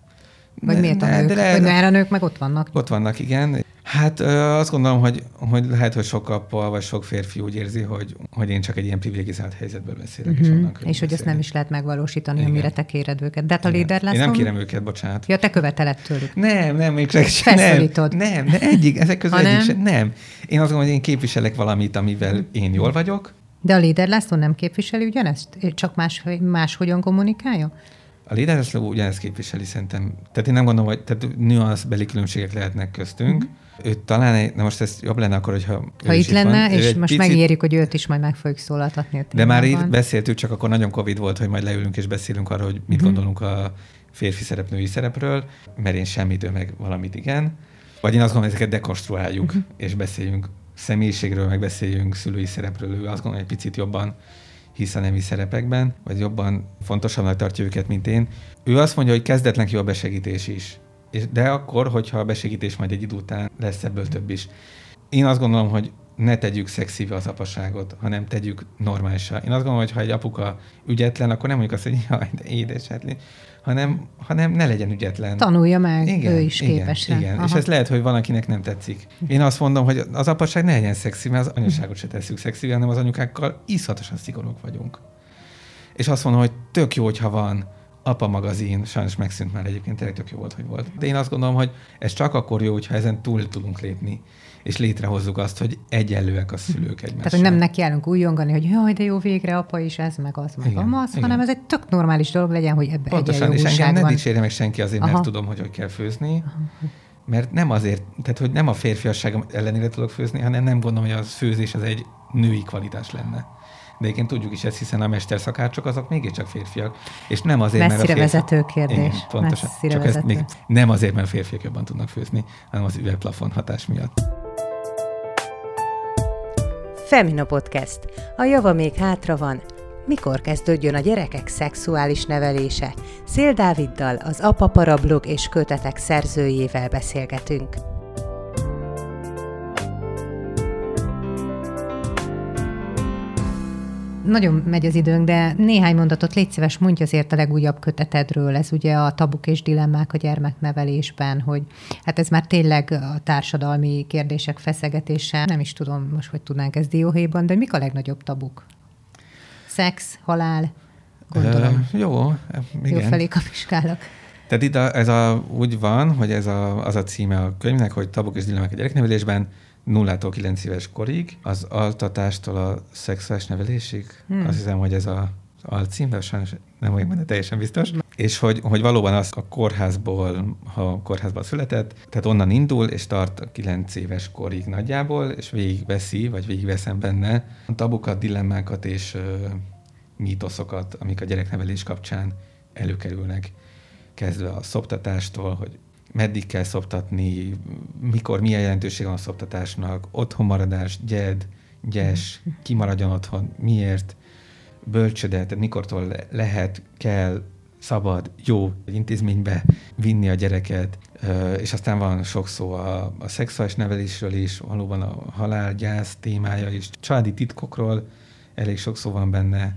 Vagy Ne- miért a ne, nők? de le- Vagy mert a nők meg ott vannak? Ott vannak, igen. Hát azt gondolom, hogy, hogy lehet, hogy sok apa vagy sok férfi úgy érzi, hogy, hogy én csak egy ilyen privilegizált helyzetből beszélek, és Mhm. onnan És hogy ezt nem beszélni. is lehet megvalósítani, Igen. amire te kéred őket. De hát a Igen. líder lesz. Én nem kérem őket, bocsánat. Ja, te követeled tőlük. Nem, nem, még csak nem, nem, de egyik, ezek közül egyik nem? sem, nem. Én azt gondolom, hogy én képviselek valamit, amivel én jól vagyok. De a líder László nem képviseli ugyanezt? Csak más, máshogyan kommunikálja? A Lédereszló ugyanezt képviseli szerintem. Tehát én nem gondolom, hogy tehát nüanszbeli különbségek lehetnek köztünk. Ő talán, egy, na most ez jobb lenne akkor, hogyha. Ha itt lenne, van. És most picit- megígérjük, hogy őt is majd meg fogjuk szólaltatni De már itt beszéltük, csak akkor nagyon Covid volt, hogy majd leülünk és beszélünk arról, hogy mit Mhm. gondolunk a férfi szerep, női szerepről, mert én semmit, ő meg valamit igen. Vagy én azt gondolom, hogy ezeket dekonstruáljuk, Mhm. és beszéljünk személyiségről, meg beszéljünk szülői szerepről. Ő azt gondolom, hogy egy picit jobban hisz a nemi szerepekben, vagy jobban fontosabbnak tartja őket, mint én. Ő azt mondja, hogy kezdetlen jó a besegítés is. És de akkor, hogyha a besegítés majd egy idő után lesz ebből több is. Én azt gondolom, hogy ne tegyük szexíve az apaságot, hanem tegyük normálisra. Én azt gondolom, hogy ha egy apuka ügyetlen, akkor nem mondjuk azt, hogy jaj, de édes, hát, li-" hanem, hanem ne legyen ügyetlen. Tanulja meg, ő is igen, képes. Igen, Aha. és ez lehet, hogy van, akinek nem tetszik. Én azt mondom, hogy az apaság ne legyen szexi, mert az anyaságot se tesszük szexi, hanem az anyukákkal iszatosan szigorúak vagyunk. És azt mondom, hogy tök jó, hogyha van apa magazin, sajnos megszűnt már egyébként, tényleg tök jó volt, hogy volt. De én azt gondolom, hogy ez csak akkor jó, hogyha ezen túl tudunk lépni, és létrehozzuk azt, hogy egyenlőek a szülők egymással. Tehát, hogy nem nekiállunk újongani, hogy jaj, de jó, végre apa is ez, meg az, meg Igen, amaz, igen. hanem ez egy tök normális dolog legyen, hogy ebbe Pontosan, és engem ne dicsérje meg senki azért, mert Aha. tudom, hogy hogy kell főzni, mert nem azért, tehát hogy nem a férfiasságom ellenére tudok főzni, hanem nem gondolom, hogy az főzés az egy női kvalitás lenne. De egyébként tudjuk is ezt, hiszen a mesterszakácsok azok mégiscsak férfiak. És nem azért, mert a Messzire férfi... vezető kérdés. Igen, pontosan. Messzire Csak vezető. még nem azért, mert férfiak jobban tudnak főzni, hanem az üvegplafon hatás miatt. Femina Podcast. A java még hátra van. Mikor kezdődjön a gyerekek szexuális nevelése? Szél Dáviddal, az Apa Parablog és kötetek szerzőjével beszélgetünk. Nagyon megy az időnk, de néhány mondatot légy szíves, mondj azért a legújabb kötetedről. Ez ugye a tabuk és dilemmák a gyermeknevelésben, hogy hát ez már tényleg a társadalmi kérdések feszegetése. Nem is tudom most, hogy tudnánk ezt dióhéjban, de mik a legnagyobb tabuk? Szex, halál, gondolom. Ö, jó, igen. Jó felé kapiskálok. Tehát itt a, ez a, úgy van, hogy ez a, az a címe a könyvnek, hogy tabuk és dilemmák a gyereknevelésben, nullától kilenc éves korig, az altatástól a szexuális nevelésig. Hmm. Azt hiszem, hogy ez a alcím, de sajnos nem vagyok benne teljesen biztos. És hogy, hogy valóban az a kórházból, ha kórházban született, tehát onnan indul, és tart 9 éves korig nagyjából, és végigveszi, vagy végigveszem benne a tabukat, dilemmákat és ö, mítoszokat, amik a gyereknevelés kapcsán előkerülnek. Kezdve a szoptatástól, hogy meddig kell szoptatni, mikor, milyen jelentőség van a szoptatásnak, otthonmaradás, gyed, gyes, kimaradjon otthon, miért, bölcsöde, tehát mikortól lehet, kell, szabad, jó intézménybe vinni a gyereket, és aztán van sok szó a, a szexuális nevelésről is, valóban a halálgyász témája is, családi titkokról elég sok szó van benne,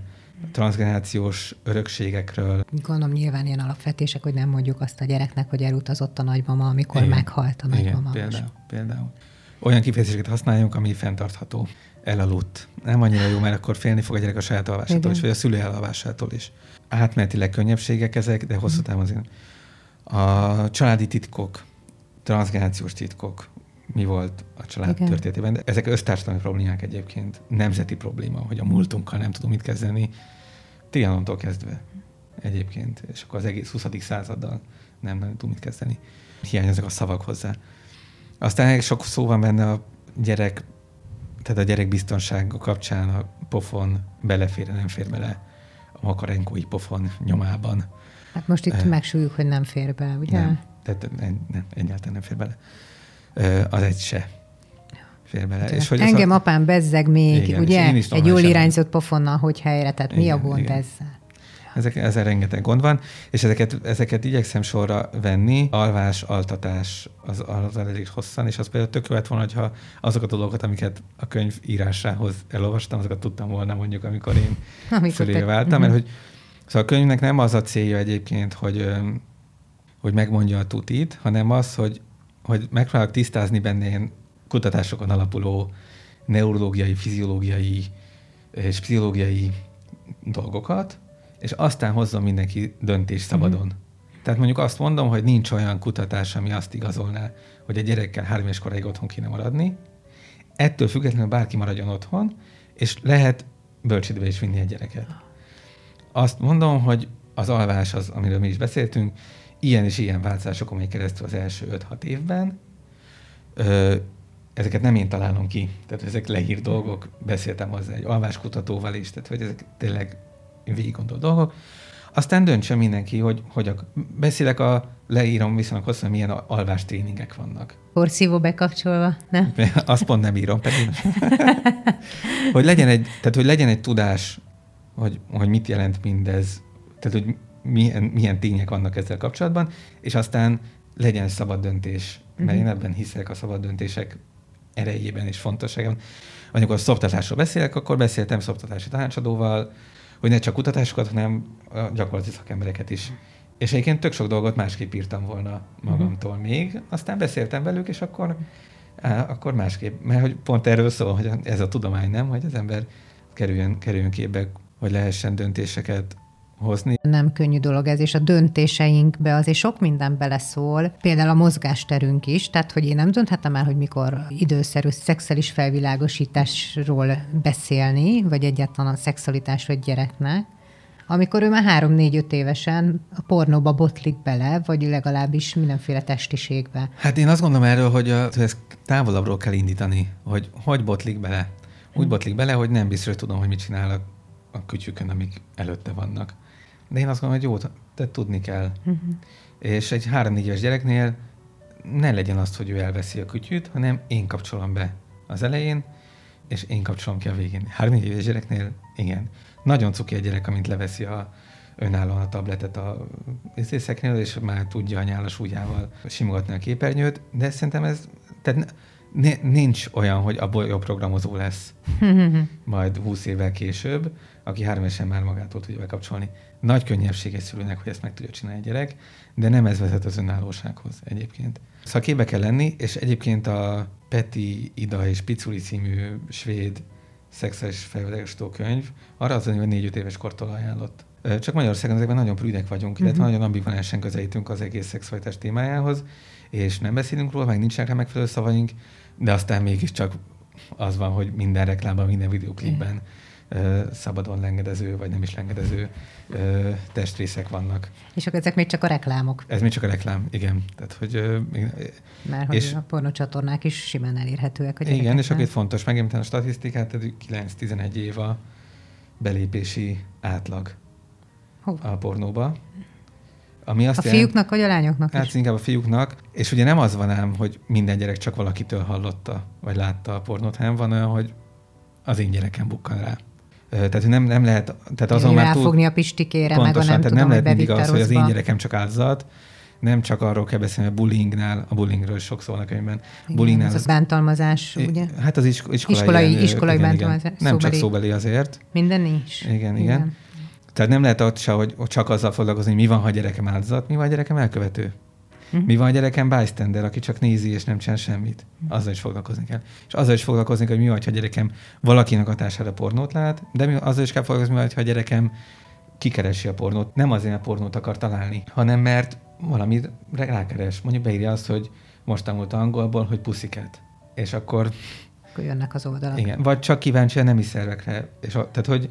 transgenerációs örökségekről. Gondolom nyilván ilyen alapvetések, hogy nem mondjuk azt a gyereknek, hogy elutazott a nagymama, amikor Igen. meghalt a nagymama. Igen, például, például. Olyan kifejezéseket használjunk, ami fenntartható. Elaludt. Nem annyira jó, mert akkor félni fog a gyerek a saját alvásától Igen. is, vagy a szülő elalvásától is. Átmenetileg könnyebbségek ezek, de hosszú távon azért. A családi titkok, transgenerációs titkok, mi volt a család Igen. történetében. De ezek össztársadalmi problémák egyébként, nemzeti probléma, hogy a múltunkkal nem tudunk mit kezdeni, Trianontól kezdve egyébként, és akkor az egész 20. századdal nem, nem tudunk mit kezdeni. Hiányoznak a szavak hozzá. Aztán sok szó van benne a gyerek, tehát a gyerek biztonsága kapcsán a pofon belefér, nem fér bele a makarenkói pofon nyomában. Hát most itt uh, megsúlyjuk, hogy nem fér be, ugye? Nem, tehát nem, nem, egyáltalán nem fér bele az egy se fér bele. És hogy Engem a... apám bezzeg még, igen, ugye? Egy jól irányzott pofonnal, hogy helyre, tehát igen, mi a gond igen. ezzel? Ezek, ezzel rengeteg gond van, és ezeket, ezeket igyekszem sorra venni. Alvás, altatás, az, az elég hosszan, és az például tök jó volna, hogyha azokat a dolgokat, amiket a könyv írásához elolvastam, azokat tudtam volna mondjuk, amikor én fölé váltam, mert mhm. hogy szóval a könyvnek nem az a célja egyébként, hogy, hogy megmondja a tutit, hanem az, hogy hogy megpróbálok tisztázni benne ilyen kutatásokon alapuló neurológiai, fiziológiai és pszichológiai dolgokat, és aztán hozzon mindenki döntés szabadon. Mm-hmm. Tehát mondjuk azt mondom, hogy nincs olyan kutatás, ami azt igazolná, hogy a gyerekkel három éves koráig otthon kéne maradni. Ettől függetlenül bárki maradjon otthon, és lehet bölcsődbe is vinni egy gyereket. Azt mondom, hogy az alvás az, amiről mi is beszéltünk, ilyen és ilyen változásokon megy keresztül az első 5-6 évben. Ö, ezeket nem én találom ki, tehát ezek leírt dolgok, beszéltem hozzá egy alváskutatóval is, tehát hogy ezek tényleg végig gondolt dolgok. Aztán döntse mindenki, hogy, hogy a, beszélek a leírom viszonylag hosszan, milyen alvás tréningek vannak. Porszívó bekapcsolva, nem? Azt pont nem írom, pedig. hogy legyen egy, tehát hogy legyen egy tudás, hogy, hogy mit jelent mindez, tehát hogy milyen, milyen tények vannak ezzel kapcsolatban, és aztán legyen szabad döntés, mert uh-huh. én ebben hiszek a szabad döntések erejében és fontosságában. Amikor a szoptatásról beszélek, akkor beszéltem szoptatási tanácsadóval, hogy ne csak kutatásokat, hanem a gyakorlati szakembereket is. És egyébként tök sok dolgot másképp írtam volna magamtól uh-huh. még, aztán beszéltem velük, és akkor, á, akkor másképp, mert hogy pont erről szól, hogy ez a tudomány nem, hogy az ember kerüljön, kerüljön képbe, hogy lehessen döntéseket hozni. Nem könnyű dolog ez, és a döntéseinkbe azért sok minden beleszól, például a mozgásterünk is, tehát hogy én nem dönthetem el, hogy mikor időszerű szexuális felvilágosításról beszélni, vagy egyáltalán a szexualitásról egy gyereknek, amikor ő már 3-4-5 évesen a pornóba botlik bele, vagy legalábbis mindenféle testiségbe. Hát én azt gondolom erről, hogy, a, hogy ezt távolabbról kell indítani, hogy hogy botlik bele. Úgy botlik bele, hogy nem biztos, hogy tudom, hogy mit csinál a, a kütyükön, amik előtte vannak. De én azt gondolom, hogy jó, te tudni kell. Uh-huh. És egy három-négy éves gyereknél ne legyen azt, hogy ő elveszi a kütyűt, hanem én kapcsolom be az elején, és én kapcsolom ki a végén. Három-négy éves gyereknél igen. Nagyon cuki egy gyerek, amint leveszi a önállóan a tabletet a szeknél, és már tudja a nyálas ujjával simogatni a képernyőt, de szerintem ez, tehát nincs olyan, hogy abból jobb programozó lesz majd 20 évvel később, aki három már magától tudja bekapcsolni. Nagy könnyebbség egy szülőnek, hogy ezt meg tudja csinálni egy gyerek, de nem ez vezet az önállósághoz egyébként. Szóval képbe kell lenni, és egyébként a Peti, Ida és Piculi című svéd szexuális fejlődésító könyv arra az, hogy négy-öt éves kortól ajánlott. Csak Magyarországon ezekben nagyon prűdek vagyunk, illetve uh-huh. nagyon ambivalensen közelítünk az egész szexualitás témájához, és nem beszélünk róla, meg nincsenek rá megfelelő szavaink, de aztán mégiscsak az van, hogy minden reklámban, minden videóklipben szabadon lengedező, vagy nem is lengedező testrészek vannak. És akkor ezek még csak a reklámok. Ez még csak a reklám, igen. Tehát, hogy, Mert és, hogy a pornocsatornák is simán elérhetőek. A igen, és akkor itt fontos megint a statisztikát, 9-11 év a belépési átlag Hova? a pornóba. Ami azt a jelent, fiúknak vagy a lányoknak Hát is? inkább a fiúknak. És ugye nem az van ám, hogy minden gyerek csak valakitől hallotta, vagy látta a pornót, hanem van olyan, hogy az én gyerekem bukkan rá. Tehát nem, nem lehet, tehát azon már túl... a pistikére, pontosan, meg a nem tehát tudom, nem lehet mindig az, hogy az én gyerekem csak áldozat, nem csak arról kell beszélni, a bullyingnál, a bullyingről is sok szól a könyvben. Bullyingnál az, az bántalmazás, ugye? Hát az isko, iskolai, iskolai, iskolai igen, bántalmazás. Igen. Nem szóbeli. csak szóbeli azért. Minden nincs. Igen, igen. igen. Tehát nem lehet ott se, hogy csak azzal foglalkozni, hogy mi van, ha a gyerekem áldozat, mi van, ha a gyerekem elkövető. Uh-huh. Mi van a gyerekem bystander, aki csak nézi és nem csinál semmit? Uh-huh. Azzal is foglalkozni kell. És azzal is foglalkozni kell, hogy mi van, ha a gyerekem valakinek hatására pornót lát, de mi, azzal is kell foglalkozni, mi van, ha a gyerekem kikeresi a pornót. Nem azért, mert pornót akar találni, hanem mert valamit rákeres. Mondjuk beírja azt, hogy most tanult angolból, hogy pusziket. És akkor... Akkor jönnek az oldalak. Igen. Vagy csak kíváncsi a nemi szervekre. És a, tehát, hogy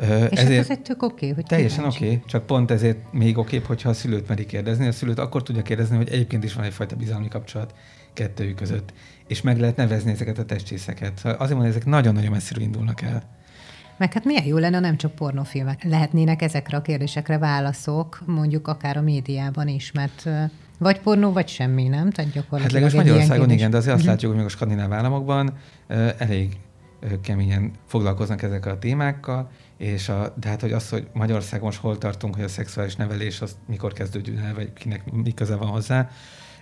és hát ezért ez egy tök oké, okay, hogy Teljesen oké, okay, csak pont ezért még oké, hogyha a szülőt meri kérdezni. A szülőt akkor tudja kérdezni, hogy egyébként is van egyfajta bizalmi kapcsolat kettőjük között. És meg lehet nevezni ezeket a testcsészeket. Szóval azért mondom, ezek nagyon-nagyon messziről indulnak el. Meg hát milyen jó lenne, nem csak pornófilmek. Lehetnének ezekre a kérdésekre válaszok, mondjuk akár a médiában is, mert vagy pornó, vagy semmi, nem? Tehát gyakorlatilag hát legalábbis Magyarországon igen, de azért azt uh-huh. látjuk, hogy még a skandináv államokban elég keményen foglalkoznak ezekkel a témákkal, és a, de hát, hogy az, hogy Magyarországon most hol tartunk, hogy a szexuális nevelés az mikor kezdődjön el, vagy kinek mi köze van hozzá,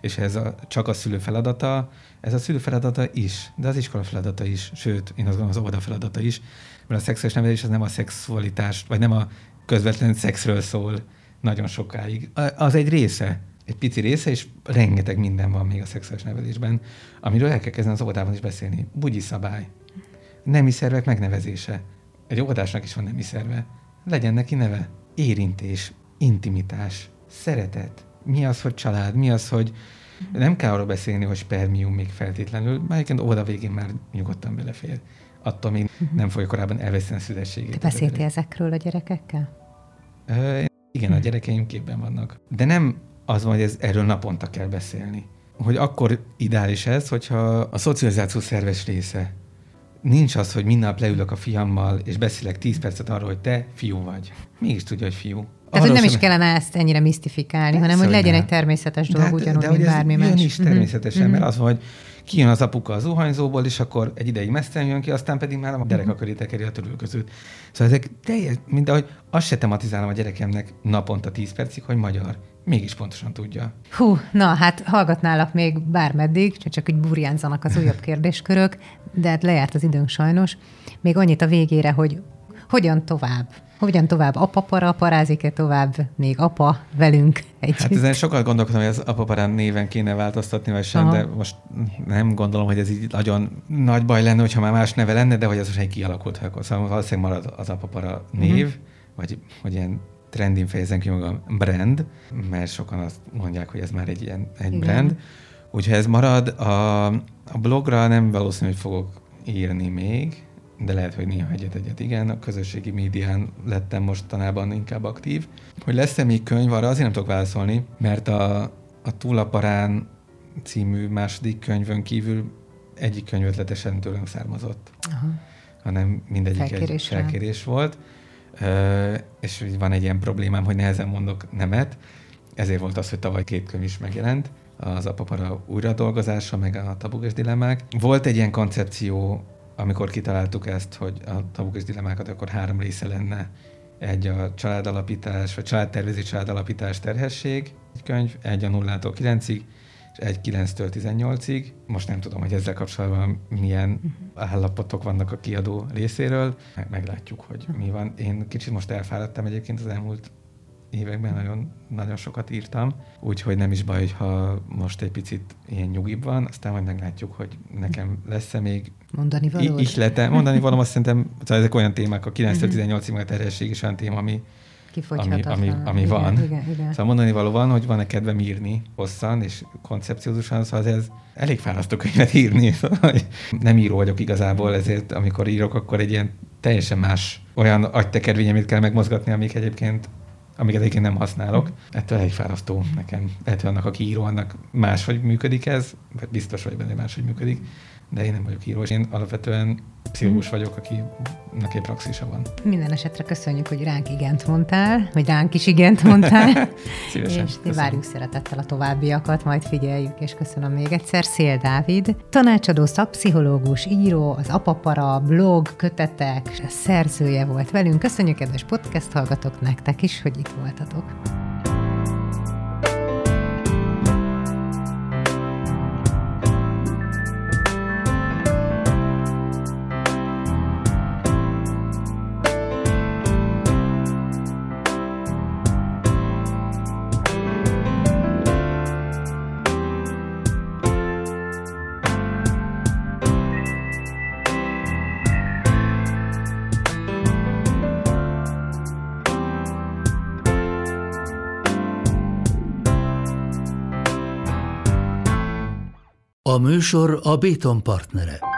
és ez a, csak a szülő feladata, ez a szülő feladata is, de az iskola feladata is, sőt, én azt gondolom az óvoda feladata is, mert a szexuális nevelés az nem a szexualitás, vagy nem a közvetlen szexről szól nagyon sokáig. Az egy része, egy pici része, és rengeteg minden van még a szexuális nevelésben, amiről el kell kezdeni az óvodában is beszélni. Bugyi szabály, nemi szervek megnevezése, egy óvodásnak is van nemi szerve. Legyen neki neve. Érintés, intimitás, szeretet. Mi az, hogy család? Mi az, hogy nem kell arról beszélni, hogy spermium még feltétlenül, mert egyébként oda végén már nyugodtan belefér. Attól még uh-huh. nem fogja korábban elveszteni a szüzességét. Te beszéltél ezekről a gyerekekkel? Ö, igen, a hm. gyerekeim képben vannak. De nem az van, hogy ez, erről naponta kell beszélni. Hogy akkor ideális ez, hogyha a szocializáció szerves része nincs az, hogy minden leülök a fiammal, és beszélek 10 percet arról, hogy te fiú vagy. Mégis tudja, hogy fiú. Tehát, hogy nem is kellene ezt ennyire misztifikálni, Persze, hanem hogy legyen egy természetes dolog, de, hát- ugyanúgy, de, mint bármi más. is természetesen, mm-hmm. mert az, hogy kijön az apuka az zuhanyzóból, és akkor egy ideig mesztelen jön ki, aztán pedig már a gyerek mm-hmm. akarja tekeri a törülközőt. Szóval ezek teljes, mint ahogy azt se tematizálom a gyerekemnek naponta 10 percig, hogy magyar mégis pontosan tudja. Hú, na hát hallgatnálak még bármeddig, csak úgy burjánzanak az újabb kérdéskörök, de hát lejárt az időnk sajnos. Még annyit a végére, hogy hogyan tovább? Hogyan tovább? Apa para, parázik-e tovább még apa velünk együtt? Hát ezen sokat gondolkodtam, hogy az apaparán néven kéne változtatni, vagy sem, Aha. de most nem gondolom, hogy ez így nagyon nagy baj lenne, hogyha már más neve lenne, de hogy ez most egy kialakult, szóval valószínűleg marad az apapara név, uh-huh. vagy, vagy ilyen trendin fejezem ki magam brand, mert sokan azt mondják, hogy ez már egy ilyen egy Igen. brand. Úgyhogy ez marad. A, a blogra nem valószínű, hogy fogok írni még, de lehet, hogy néha egyet-egyet igen. A közösségi médián lettem mostanában inkább aktív. Hogy lesz-e még könyv, arra azért nem tudok válaszolni, mert a, a Túlaparán című második könyvön kívül egyik könyv ötletesen tőlem származott, Aha. hanem mindegyik egy felkérés volt és van egy ilyen problémám, hogy nehezen mondok nemet, ezért volt az, hogy tavaly két könyv is megjelent, az Apapara újradolgozása, meg a tabuk dilemmák. Volt egy ilyen koncepció, amikor kitaláltuk ezt, hogy a tabuk dilemmákat akkor három része lenne. Egy a családalapítás, vagy családtervezés, családalapítás terhesség, egy könyv, egy a nullától kilencig, egy 9-től 18-ig. Most nem tudom, hogy ezzel kapcsolatban milyen uh-huh. állapotok vannak a kiadó részéről. Meg, meglátjuk, hogy mi van. Én kicsit most elfáradtam egyébként az elmúlt években nagyon, nagyon sokat írtam, úgyhogy nem is baj, ha most egy picit ilyen nyugibb van, aztán majd meglátjuk, hogy nekem lesz-e még mondani való. Ihlete. Mondani való, azt szerintem, szóval ezek olyan témák, a 9-18-ig meg a terhesség is olyan téma, ami, ami, ami, ami igen, van. Igen, igen. Szóval mondani való van, hogy van-e kedvem írni hosszan és koncepciózusan, szóval ez elég fárasztó könyvet írni. Szóval, nem író vagyok igazából, ezért amikor írok, akkor egy ilyen teljesen más olyan agytekervényemét kell megmozgatni, amik egyébként amiket egyébként nem használok. Ettől elég fárasztó nekem. Lehet, hogy annak, aki író, annak máshogy működik ez, vagy biztos vagy benne, máshogy működik, de én nem vagyok író, és én alapvetően pszichológus vagyok, akinek egy praxisa van. Minden esetre köszönjük, hogy ránk igent mondtál, vagy ránk is igent mondtál. Szívesen. És köszönöm. várjuk szeretettel a továbbiakat, majd figyeljük, és köszönöm még egyszer. Szél Dávid, tanácsadó szakpszichológus, író, az Apapara, blog, kötetek, szerzője volt velünk. Köszönjük, kedves podcast hallgatók, nektek is, hogy itt voltatok. Műsor a Béton partnere.